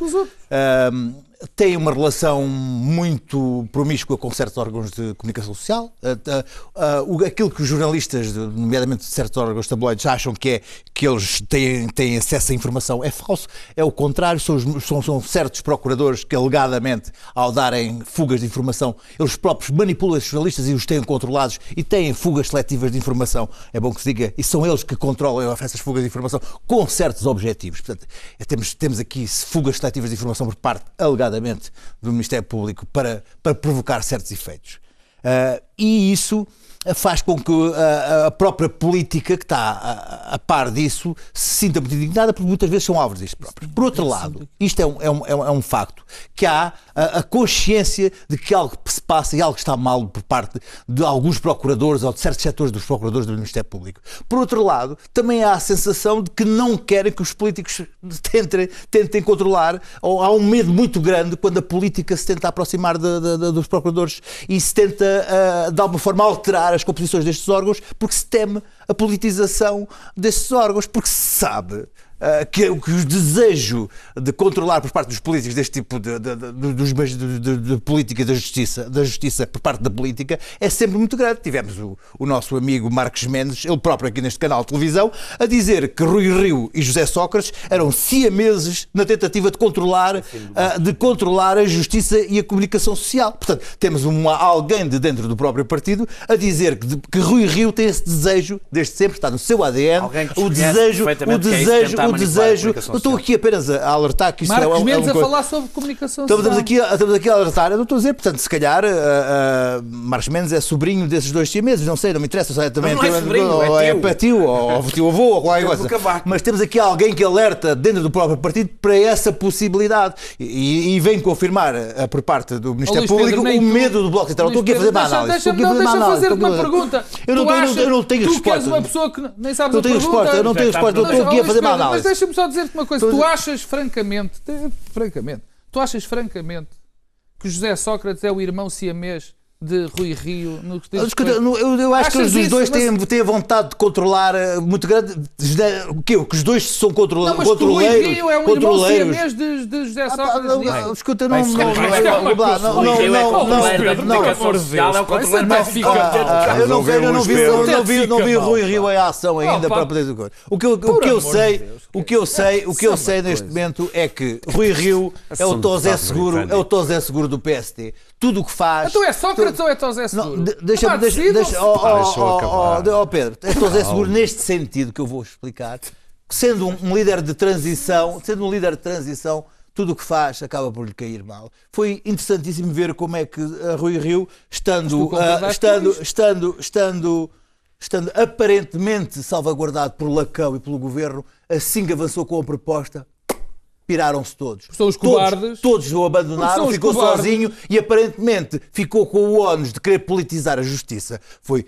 Ahm, tem uma relação muito promíscua com certos órgãos de comunicação social. Ah, ah, o- aquilo que os jornalistas, nomeadamente de certos órgãos tabloides, acham que é que eles têm, têm acesso à informação é falso. É o contrário. São, os- são- são certos procuradores que, alegadamente, ao darem fugas de informação, eles próprios manipulam esses jornalistas e os têm controlados e têm fugas seletivas de informação. É bom que se diga. E são eles que controlam essas fugas de informação com certos objetivos. Portanto, temos, temos aqui fugas seletivas de informação por parte, alegadamente, do Ministério Público para, para provocar certos efeitos. Ah, e isso faz com que a, a própria política que está a, a par disso se sinta muito indignada, porque muitas vezes são alvos disto próprio. Por outro lado, isto é um, é um, é um, é um facto, que há a, a consciência de que algo se passa e algo está mal por parte de alguns procuradores ou de certos setores dos procuradores do Ministério Público. Por outro lado, também há a sensação de que não querem que os políticos (laughs) tentem, tentem controlar, ou há um medo muito grande quando a política se tenta aproximar de- de- de- dos procuradores e se tenta, de alguma forma, alterar as composições destes órgãos, porque se teme a politização destes órgãos, porque se sabe. Ah, que, que o desejo de controlar por parte dos políticos deste tipo de, de, de- de, política da justiça, da justiça por parte da política é sempre muito grande. Tivemos o, o nosso amigo Marcos Mendes, ele próprio aqui neste canal de televisão, a dizer que Rui Rio e José Sócrates eram siameses na tentativa de controlar, ah, de controlar a justiça e a comunicação social. Portanto, temos uma, alguém de dentro do próprio partido a dizer que, que Rui Rio tem esse desejo, desde sempre, está no seu ADN, o desejo, o é desejo, o a desejo. estou aqui apenas a alertar que isto é, Marcos um- é Mendes um a coisa- falar sobre comunicação Estamos, social. estamos, aqui, a- estamos aqui a alertar, eu não estou a dizer, portanto, se calhar uh, uh, Marcos Mendes é sobrinho desses dois siameses, não sei, não me interessa, se é também Mas não é sobrinho, ou é é, tio. ou, tio avô, ou qualquer É coisa. Mas temos aqui alguém que alerta dentro do próprio partido para essa possibilidade e, e vem confirmar uh, por parte do Ministério Pedro, Público o medo do Bloco Central. Estou aqui a fazer uma análise. Deixa, Estou aqui a deixa, fazer uma análise. a pergunta. Eu não tenho- não tenho Tu és resposta. uma pessoa que nem sabes Não a tenho pergunta. resposta, eu não tenho resposta, eu estou aqui a fazer uma Pedro, Mas deixa-me só dizer-te uma coisa. Estou Tu achas francamente, te- francamente, tu achas francamente que José Sócrates é o irmão siamês de Rui Rio no que diz Eu, respeito- eu, eu- acho que os isso? dois Mas- têm, têm a vontade de controlar eh, muito grande. de- O quê? Que os dois são controla Não, mas o Rui controleiros. Rio é um irmão controleiros. siamês de, de José Ah, Sócrates. não, Nisso. não, Escuta, não, não, não, não, não, não, não, não, não, não, não, não, Ah, ah, eu não vi, não vi, não vi, não Rui Rio em ação ainda para poder dizer. O que eu, o que eu sei, o que eu sei, o que eu sei neste momento é que Rui Rio é o de seguro, é o Tosé seguro do PSD. Tudo o que faz. Então é Sócrates ou é Tosé Seguro? Não, de- deixa, Pá, deixa, deixa, oh, oh, oh, acabar. oh, oh, Pedro, é Tosé seguro neste sentido que eu vou explicar. que Sendo um, um líder de transição, sendo um líder de transição, tudo o que faz acaba por lhe cair mal. Foi interessantíssimo ver como é que a Rui Rio, estando, tu ah, estando, estando, estando, estando aparentemente salvaguardado por Lacão e pelo governo, assim que avançou com a proposta, piraram-se todos. São os Todos- cobardes. Todos, o Porque abandonaram, ficou cobardes. sozinho e aparentemente ficou com o ónus de querer politizar a justiça. Foi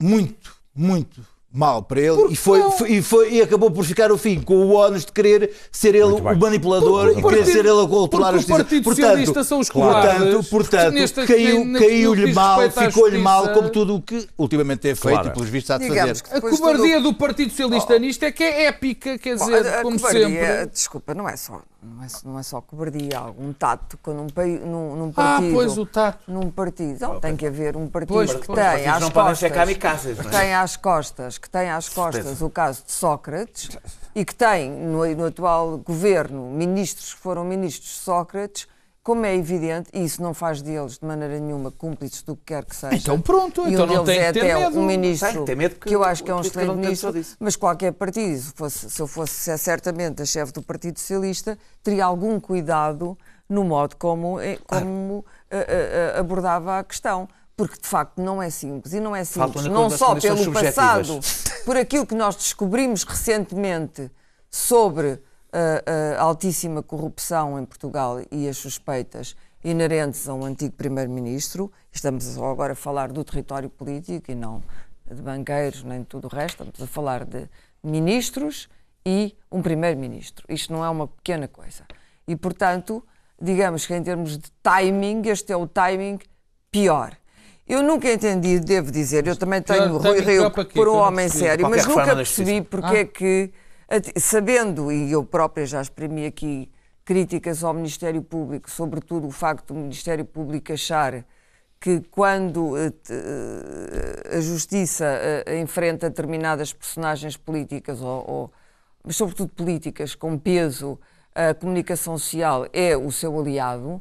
muito, muito mal para ele e, foi, foi- e, foi- e acabou por ficar o fim com o ónus de querer ser ele o manipulador Porque e querer partido- ser ele a controlar a porque o justiça. Partido portanto, Socialista são os portanto, cobardes. portanto Neste- caiu, caiu-lhe mal, ficou-lhe mal como tudo o que ultimamente é feito Claro. e pelos vistos há de Digamos fazer. A cobardia tudo- do Partido Socialista nisto é que é épica, quer Bom, dizer, a- a como cobardia, sempre. Desculpa, não é só, não é, não é só cobardia, há algum tato quando um, pai- num, num Ah, partido. pois o tato. Num partido. Não, tem que haver um partido Pois, que pois, tem às não podem ser costas. kamikazes, não que é? tem às costas, que tem às costas o caso de Sócrates e que tem no, no atual governo ministros que foram ministros de Sócrates, como é evidente, e isso não faz deles de maneira nenhuma cúmplices do que quer que seja. Então pronto, E então um não tem é que ter até medo. um ministro Tem, tem medo porque que eu acho que é um excelente ministro, mas qualquer partido, se, fosse, se eu fosse ser certamente a chefe do Partido Socialista, teria algum cuidado no modo como, eh, como eh, eh, eh, abordava a questão. Porque de facto não é simples. E não é simples não só pelo passado, por aquilo que nós descobrimos recentemente sobre a, a altíssima corrupção em Portugal e as suspeitas inerentes a um antigo primeiro-ministro. Estamos só agora a falar do território político e não de banqueiros nem de tudo o resto. Estamos a falar de ministros e um primeiro-ministro. Isto não é uma pequena coisa. E, portanto, digamos que em termos de timing, este é o timing pior. Eu nunca entendi, devo dizer, eu também tenho Pior Rui Rio por um homem sério, mas nunca percebi porque Ah. é que, sabendo, e eu própria já exprimi aqui críticas ao Ministério Público, sobretudo o facto do Ministério Público achar que quando eh, eh, a Justiça eh, enfrenta determinadas personagens políticas, ou, ou- mas sobretudo políticas, com peso, a comunicação social é o seu aliado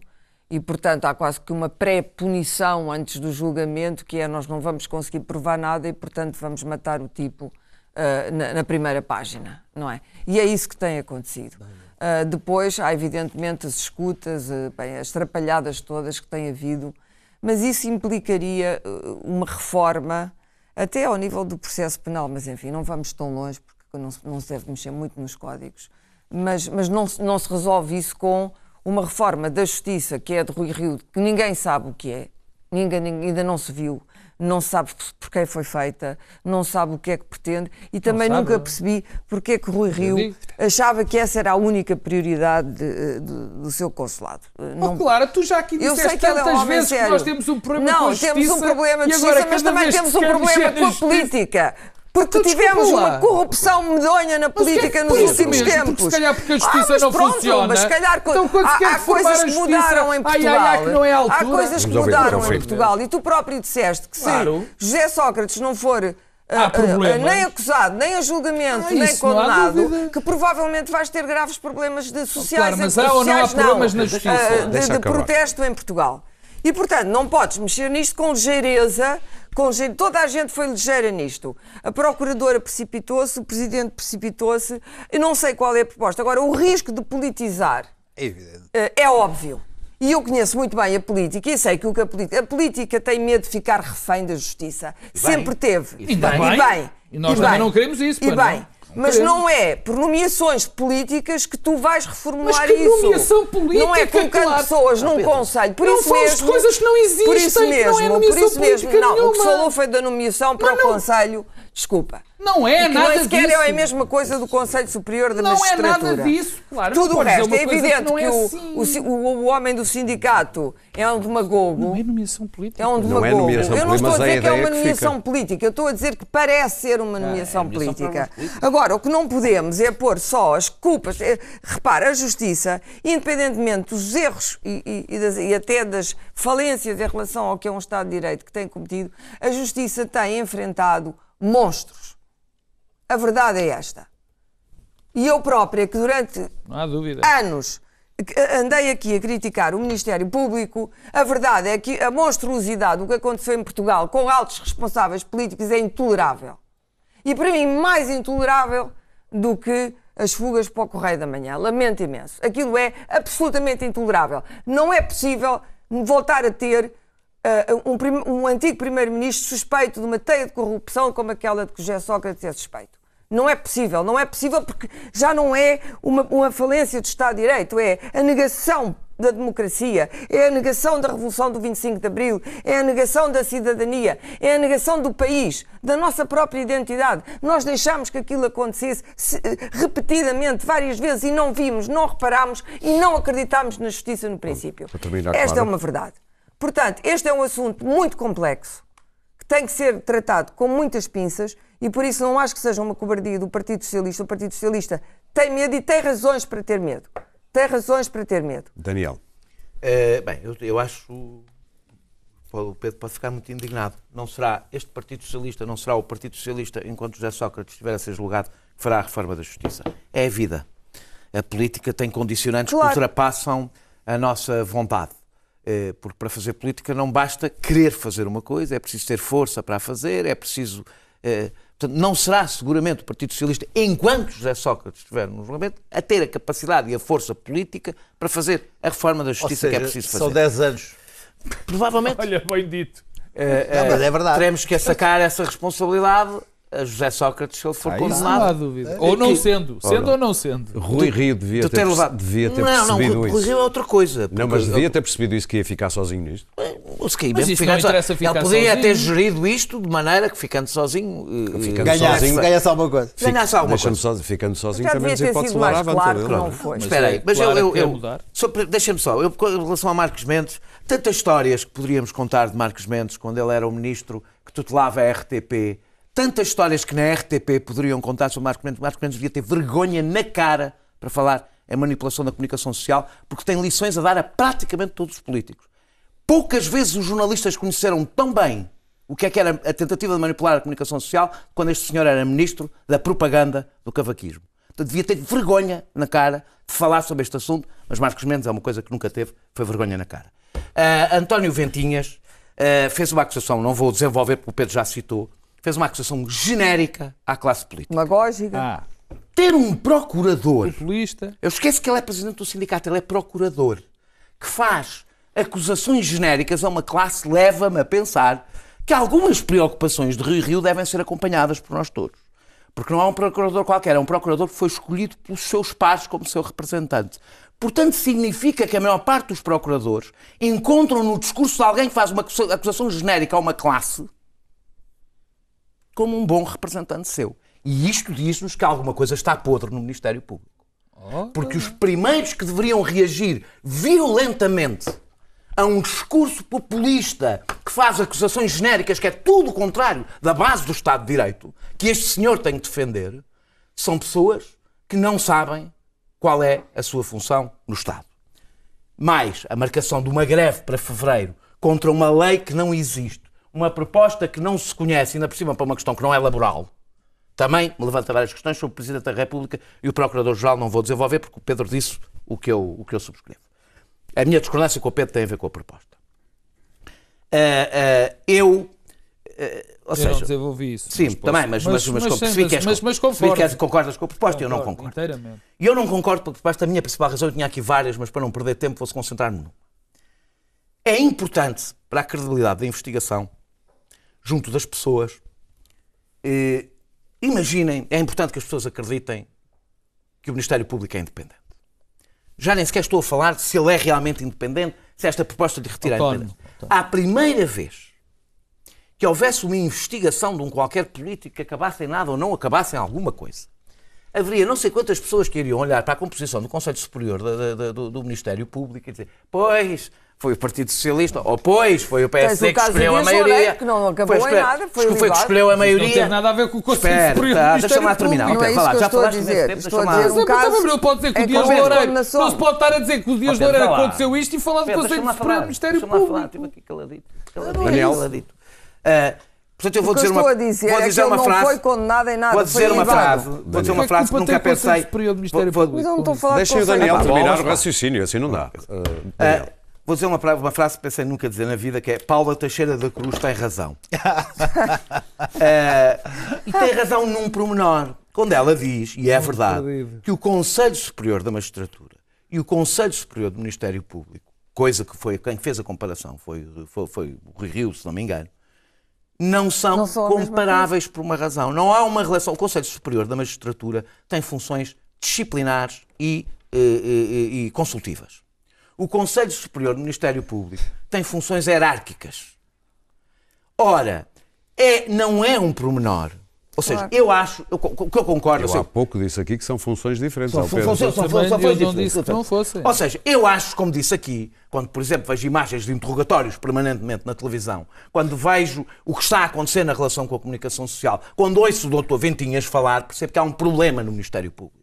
e, portanto, há quase que uma pré-punição antes do julgamento, que é nós não vamos conseguir provar nada e, portanto, vamos matar o tipo ah, na, na primeira página, não é? E é isso que tem acontecido. Ah, depois há, evidentemente, as escutas, ah, bem, as trapalhadas todas que tem havido, mas isso implicaria uma reforma até ao nível do processo penal, mas enfim, não vamos tão longe porque não se, não se deve mexer muito nos códigos. Mas, mas não, se- não se resolve isso com uma reforma da justiça que é de Rui Rio, que ninguém sabe o que é, ninguém- ainda não se viu, não sabe por quem foi feita, não sabe o que é que pretende e também sabe. nunca percebi porque é que Rui Rio achava que essa era a única prioridade de- de- do seu consulado. Oh, Clara, tu já aqui Eu sei disseste que ele é um tantas vezes que sério. nós temos um problema não, com a justiça. temos um problema de justiça, mas também temos que um problema com a política. Porque Então, desculpa tivemos uma corrupção medonha na é política que nos últimos tempos. Porque se calhar porque a Ah, justiça mas não pronto, funciona. Mas se calhar Então, quando se há, quer há reformar coisas a que justiça, mudaram em Portugal. ai, ai, que não é a Há coisas que mudaram em. Portugal. E tu próprio disseste que se Claro. José Sócrates não for Há ah, problemas. nem acusado, nem a julgamento, Ah, nem não condenado, que provavelmente vais ter graves problemas de sociais. Claro, mas em- há ou não há sociais, problemas na justiça? ah, de- de protesto em Portugal. E, portanto, não podes mexer nisto com ligeireza. Com ligeira- Toda a gente foi ligeira nisto. A Procuradora precipitou-se, o Presidente precipitou-se. Eu não sei qual é a proposta. Agora, o risco de politizar É evidente. eh, é óbvio. E eu conheço muito bem a política e sei que o que a política. A política tem medo de ficar refém da justiça. Sempre teve. E Ainda bem. bem. E bem. E nós e também bem. não queremos isso, E bem. Não Mas queremos. não é por nomeações políticas que tu vais reformular Mas que isso. nomeação política, Não é colocando claro. pessoas num Pedro, conselho. Por não isso mesmo, coisas que não existem, Por isso que não é mesmo, por nomeação isso mesmo. política Não, o que se nenhuma. falou foi da nomeação para Mas o não- conselho. Desculpa. Não é que nada nem sequer disso. é a mesma coisa do Conselho Superior da Não é Magistratura. nada disso, claro. Tudo Não o resto, é evidente não que, é o, assim. o, o- o homem do sindicato é um demagogo. Não é nomeação política. É um Não demagogo. é nomeação eu não estou a é dizer que é ideia uma que nomeação fica. política, eu estou a dizer que parece ser uma nomeação nomeação para política. Agora, o que não podemos é pôr só as culpas. é- repara, a justiça, independentemente dos erros e, e- e das- e até das falências em relação ao que é um Estado de Direito que tem cometido, a justiça tem enfrentado monstros. A verdade é esta. E eu própria, que durante anos que andei aqui a criticar o Ministério Público, a verdade é que a monstruosidade do que aconteceu em Portugal com altos responsáveis políticos é intolerável. E para mim, mais intolerável do que as fugas para o Correio da Manhã. Lamento imenso. Aquilo é absolutamente intolerável. Não é possível voltar a ter ah, um, um antigo primeiro-ministro suspeito de uma teia de corrupção como aquela de que José Sócrates é suspeito. Não é possível, não é possível porque já não é uma, uma falência do Estado de Direito, é a negação da democracia, é a negação da Revolução do 25 de Abril, é a negação da cidadania, é a negação do país, da nossa própria identidade. Nós deixámos que aquilo acontecesse se- repetidamente, várias vezes, e não vimos, não reparámos e não acreditámos na justiça no princípio. Esta Clara. é uma verdade. Portanto, este é um assunto muito complexo tem que ser tratado com muitas pinças e por isso não acho que seja uma cobardia do Partido Socialista. O Partido Socialista tem medo e tem razões para ter medo. Tem razões para ter medo. Daniel. Eh, bem, eu, eu acho. O Pedro pode ficar muito indignado. Não será este Partido Socialista, não será o Partido Socialista, enquanto José Sócrates estiver a ser julgado, que fará a reforma da justiça. É a vida. A política tem condicionantes Claro. que ultrapassam a nossa vontade. Eh, Porque para fazer política não basta querer fazer uma coisa, é preciso ter força para a fazer, é preciso. eh, Portanto, não será seguramente o Partido Socialista, enquanto José Sócrates estiver no julgamento, a ter a capacidade e a força política para fazer a reforma da Ou justiça que é seja, preciso são fazer. 10 anos. Provavelmente Olha, bem dito. eh, Não, eh, mas é verdade. teremos que sacar essa responsabilidade a José Sócrates se ele for Ah, isso não condenado. há dúvida. Ou não sendo. Sendo ou não sendo. Rui Rio devia de ter, ter levado- devia ter não, não, percebido Rui isso. Rio é outra coisa. Não, mas devia ter percebido isso que ia ficar sozinho nisto. O Ski, Mas mesmo não só- interessa ficar Ele poderia sozinho. ter gerido isto de maneira que ficando sozinho. eh, Ficando Ganhasse, sozinho. ganhasse alguma coisa. Ganhasse alguma coisa. só, ficando sozinho Já também dizer pode mais à claro vantagem. que não foi. Mas Espera aí, é mas claro eu, eu, deixa-me só, eu, em relação a Marcos Mendes, tantas histórias que poderíamos contar de Marcos Mendes quando ele era o ministro que tutelava a RTP, tantas histórias que na RTP poderiam contar sobre Marcos Mendes. Marcos Mendes devia ter vergonha na cara para falar em manipulação da comunicação social, porque tem lições a dar a praticamente todos os políticos. Poucas vezes os jornalistas conheceram tão bem o que é que era a tentativa de manipular a comunicação social quando este senhor era ministro da propaganda do cavaquismo. Portanto, devia ter vergonha na cara de falar sobre este assunto, mas Marcos Mendes é uma coisa que nunca teve, foi vergonha na cara. Ah, António Ventinhas ah, fez uma acusação, não vou desenvolver porque o Pedro já citou, fez uma acusação genérica à classe política. Demagógica. Ah, Ter um procurador populista. eu esqueço que ele é presidente do sindicato, ele é procurador, que faz acusações genéricas a uma classe leva-me a pensar que algumas preocupações de Rio Rio devem ser acompanhadas por nós todos. Porque não é um procurador qualquer, é um procurador que foi escolhido pelos seus pares como seu representante. Portanto, significa que a maior parte dos procuradores encontram no discurso de alguém que faz uma acusa- acusação genérica a uma classe como um bom representante seu. E isto diz-nos que alguma coisa está podre no Ministério Público. Porque os primeiros que deveriam reagir violentamente a um discurso populista que faz acusações genéricas, que é tudo o contrário da base do Estado de Direito, que este senhor tem que defender, são pessoas que não sabem qual é a sua função no Estado. Mais a marcação de uma greve para fevereiro contra uma lei que não existe, uma proposta que não se conhece, ainda por cima para uma questão que não é laboral, também me levanta várias questões sobre o Presidente da República e o Procurador-Geral não vou desenvolver, porque o Pedro disse o que, eu, o que eu subscrevo. A minha discordância com o Pedro tem a ver com a proposta. Uh, uh, eu Uh, ou eu seja, não desenvolvi isso. Sim, mas também, mas, mas, mas, mas, mas, ficas, mas, mas ficas, concordas com a proposta, concordo, eu não concordo. Inteiramente. Eu não concordo com a proposta, a minha principal razão, eu tinha aqui várias, mas para não perder tempo, vou-se concentrar-me numa. É importante para a credibilidade da investigação junto das pessoas, eh, imaginem, é importante que as pessoas acreditem que o Ministério Público é independente. Já nem sequer estou a falar de se ele é realmente independente, se esta proposta de retirar a Autónomo. independência. À primeira vez que houvesse uma investigação de um qualquer político que acabasse em nada ou não acabasse em alguma coisa, haveria não sei quantas pessoas que iriam olhar para a composição do Conselho Superior da- do, do Ministério Público e dizer: Pois, foi o Partido Socialista, ou pois, foi o PSD que escolheu a maioria. Que não acabou em escolher- nada, foi foi que escolheu a Não maioria. teve nada a ver com o Conselho Espera, Superior tá, do deixa-me lá terminar. Público. Não é isso que já estou a dizer. Estou a deixa-me lá- dizer um caso mas, pode dizer que em o Dias Loureiro. Não se pode estar a dizer que o Dias Loureiro aconteceu isto e falar do Conselho Superior do Ministério deixa-me lá falar, Público. estive aqui caladito. caladito, Daniel. caladito. Ah, portanto, eu vou dizer uma estou a dizer vou é que dizer ele uma não frase. foi condenado em nada. Vou foi dizer uma frase, vou dizer uma Que frase que nunca tem pensei. Vou- vou- Mas eu não Público? estou a falar Deixem o. Daniel terminar o raciocínio, assim não dá. Uh, Daniel. Vou dizer uma, uma frase que pensei nunca dizer na vida, que é Paula Teixeira da Cruz tem razão. Ah, (laughs) e tem razão num pormenor, quando ela diz, e é verdade, que o Conselho Superior da Magistratura e o Conselho Superior do Ministério Público, coisa que foi, quem fez a comparação foi, foi, foi o Rui Rio, se não me engano, não são, Não são comparáveis por uma razão. Não há uma relação. O Conselho Superior da Magistratura tem funções disciplinares e, eh, eh, e consultivas. O Conselho Superior do Ministério Público tem funções hierárquicas. Ora, é, não é um pormenor. Ou seja, Claro. eu acho, o que eu concordo, Eu sei, há pouco disse aqui que são funções diferentes. são ao Pedro. funções- são funções não diferentes. que não fossem. Ou seja, eu acho, como disse aqui, quando, por exemplo, vejo imagens de interrogatórios permanentemente na televisão, quando vejo o que está a acontecer na relação com a comunicação social, quando ouço o doutor Ventinhas falar, percebo que há um problema no Ministério Público.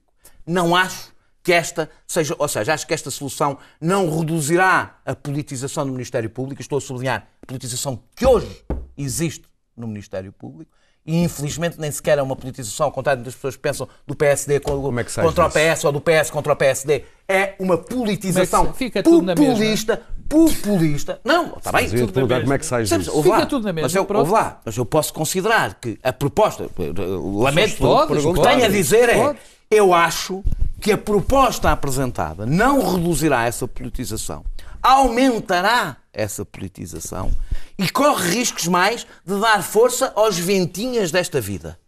Não acho que esta seja, ou seja, acho que esta solução não reduzirá a politização do Ministério Público, estou a sublinhar a politização que hoje existe no Ministério Público, e infelizmente nem sequer é uma politização, ao contrário das pessoas que pensam do PSD co- Como é contra o? PS ou do PS contra o PSD, é uma politização é fica tudo populista, populista. Não, está bem. Tudo na perguntar mesma. como é que sais Sabes, disso. ouve Fica lá, tudo na mesma, mas eu, ouve lá, mas eu posso considerar que a proposta, eh, lamento, Podes, o que tenho a dizer é, eu acho que a proposta apresentada não reduzirá essa politização, aumentará essa politização e corre riscos mais de dar força aos ventinhas desta vida.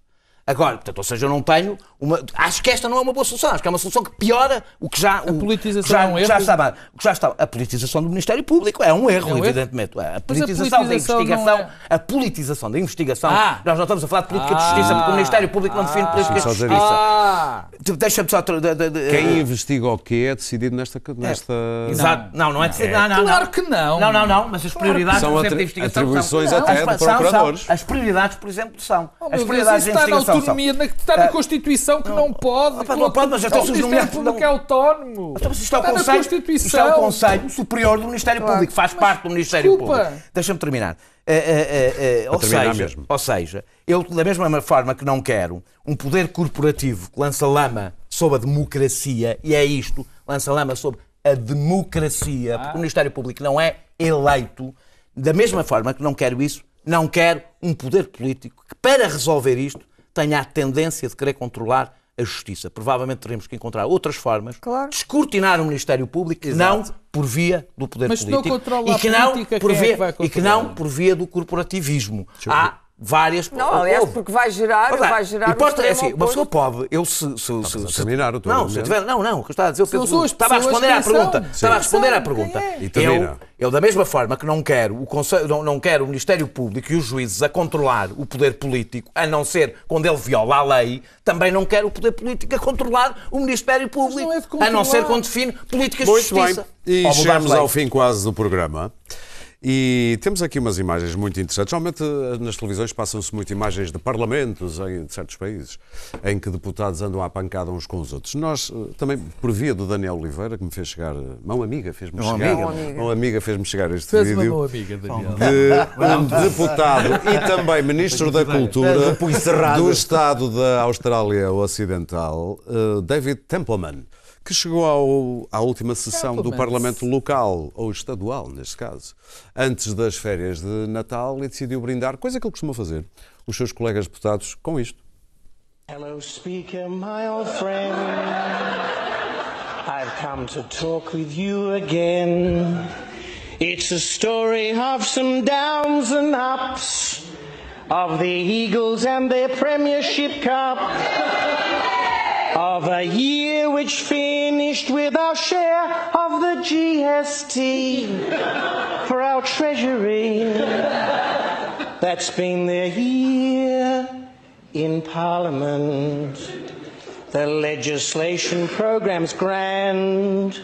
Agora, portanto, ou seja, eu não tenho uma. Acho que esta não é uma boa solução. Acho que é uma solução que piora o que já. A politização já, é um já erro? estava, que já estava. A politização do Ministério Público é um erro, É um erro? evidentemente. A Mas a politização, politização da investigação. não é- A politização da investigação. Ah. Nós não estamos a falar de política de justiça, porque o Ministério Público não define política de Deixa-me só dizer justiça. Ah! Deixa-me só. de- de- de- Quem investiga o quê é decidido nesta. nesta... Exato. Não, não é decidido. Não, não, Claro não. que não. Não, não, não, mas as prioridades, São por exemplo, da investigação. atribuições são, até As- de são- são- procuradores. As prioridades, por exemplo, são. Oh, as prioridades da na investigação são. Autonomia, na, está na Constituição que não pode. opa, não pode, mas então o se os Ministério Público é autónomo. É o está na Conselho, isto é o Constituição. Conselho Superior do Ministério Público, faz parte do Ministério desculpa. Público. Deixa-me terminar. Eh, eh, eh, ou, terminar seja, mesmo. ou seja, eu, da mesma forma que não quero um poder corporativo que lança lama sobre a democracia, e é isto, lança lama sobre a democracia, Ah. porque o Ministério Público não é eleito, da mesma forma que não quero isso, não quero um poder político que, para resolver isto, tenha a tendência de querer controlar a justiça. Provavelmente teremos que encontrar outras formas Claro. de escrutinar o Ministério Público, não por via do poder Mas político controla e a que não política, por é via que vai e que não por via do corporativismo. Há várias Não, aliás, Houve. porque vai gerar, Olha lá, vai gerar e posso- um é assim, uma pessoa pode, eu se, se, se, a se- terminar o não, se tiver, não, não, o que eu estava a dizer, eu São penso- estava a responder à pergunta, são. estava a Sim. responder à pergunta. é? E Eu, eu da mesma forma que não quero o Conselho, não, não quero o Ministério Público e os juízes a controlar o poder político, a não ser quando ele viola a lei, também não quero o poder político a controlar o Ministério Público, não é de a não ser quando define políticas de Muito bem. justiça. E Ou mudar chegamos ao fim quase do programa. E temos aqui umas imagens muito interessantes. Normalmente eh, nas televisões passam-se muito imagens de parlamentos em de certos países, em que deputados andam à pancada uns com os outros. Nós, eh, também, por via do Daniel Oliveira, que me fez chegar, eh, mão amiga fez-me chegar, amiga. Mão amiga. amiga fez-me chegar este Fez uma vídeo amiga, Daniel. de um deputado e também Ministro da Cultura do Estado da Austrália Ocidental, David Templeman, que chegou ao- à última sessão do. Parlamento local, ou estadual, neste caso, antes das férias de Natal e decidiu brindar, coisa que ele costuma fazer, os seus colegas deputados com isto. Hello, speaker, my old friend. I've come to talk with you again. It's a story of some downs and ups, of the Eagles and their Premiership Cup, of a year which finished with our share of the GST for our Treasury. That's been there year in Parliament. The legislation program's grand.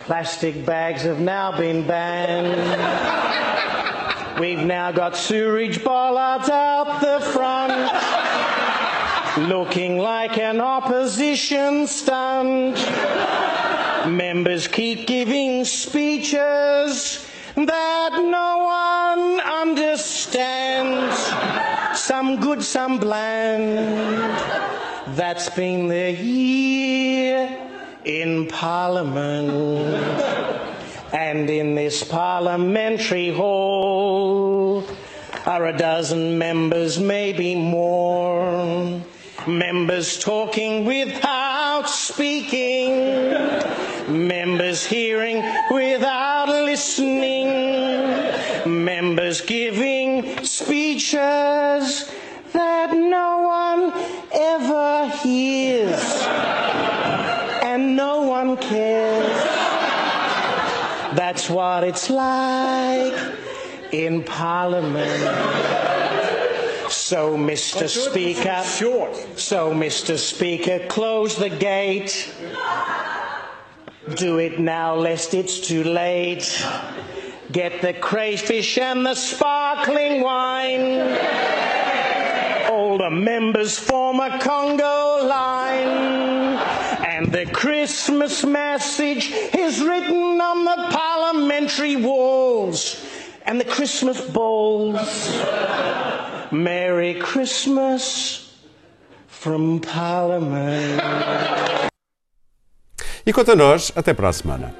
Plastic bags have now been banned. We've now got sewerage bollards out the front, looking like an opposition stunt. Members keep giving speeches that no one understands. Some good, some bland. That's been the year in Parliament. And in this parliamentary hall are a dozen members, maybe more. Members talking without speaking. Members hearing without listening. Members giving speeches that no one ever hears. And no one cares. That's what it's like in Parliament. So, Mr. Speaker, so, Mr. Speaker, close the gate. Do it now, lest it's too late. Get the crayfish and the sparkling wine. All the members form a Congo line. And the Christmas message is written on the parliamentary walls and the Christmas bowls. Merry Christmas from Parliament. E quanto a nós, até para a semana.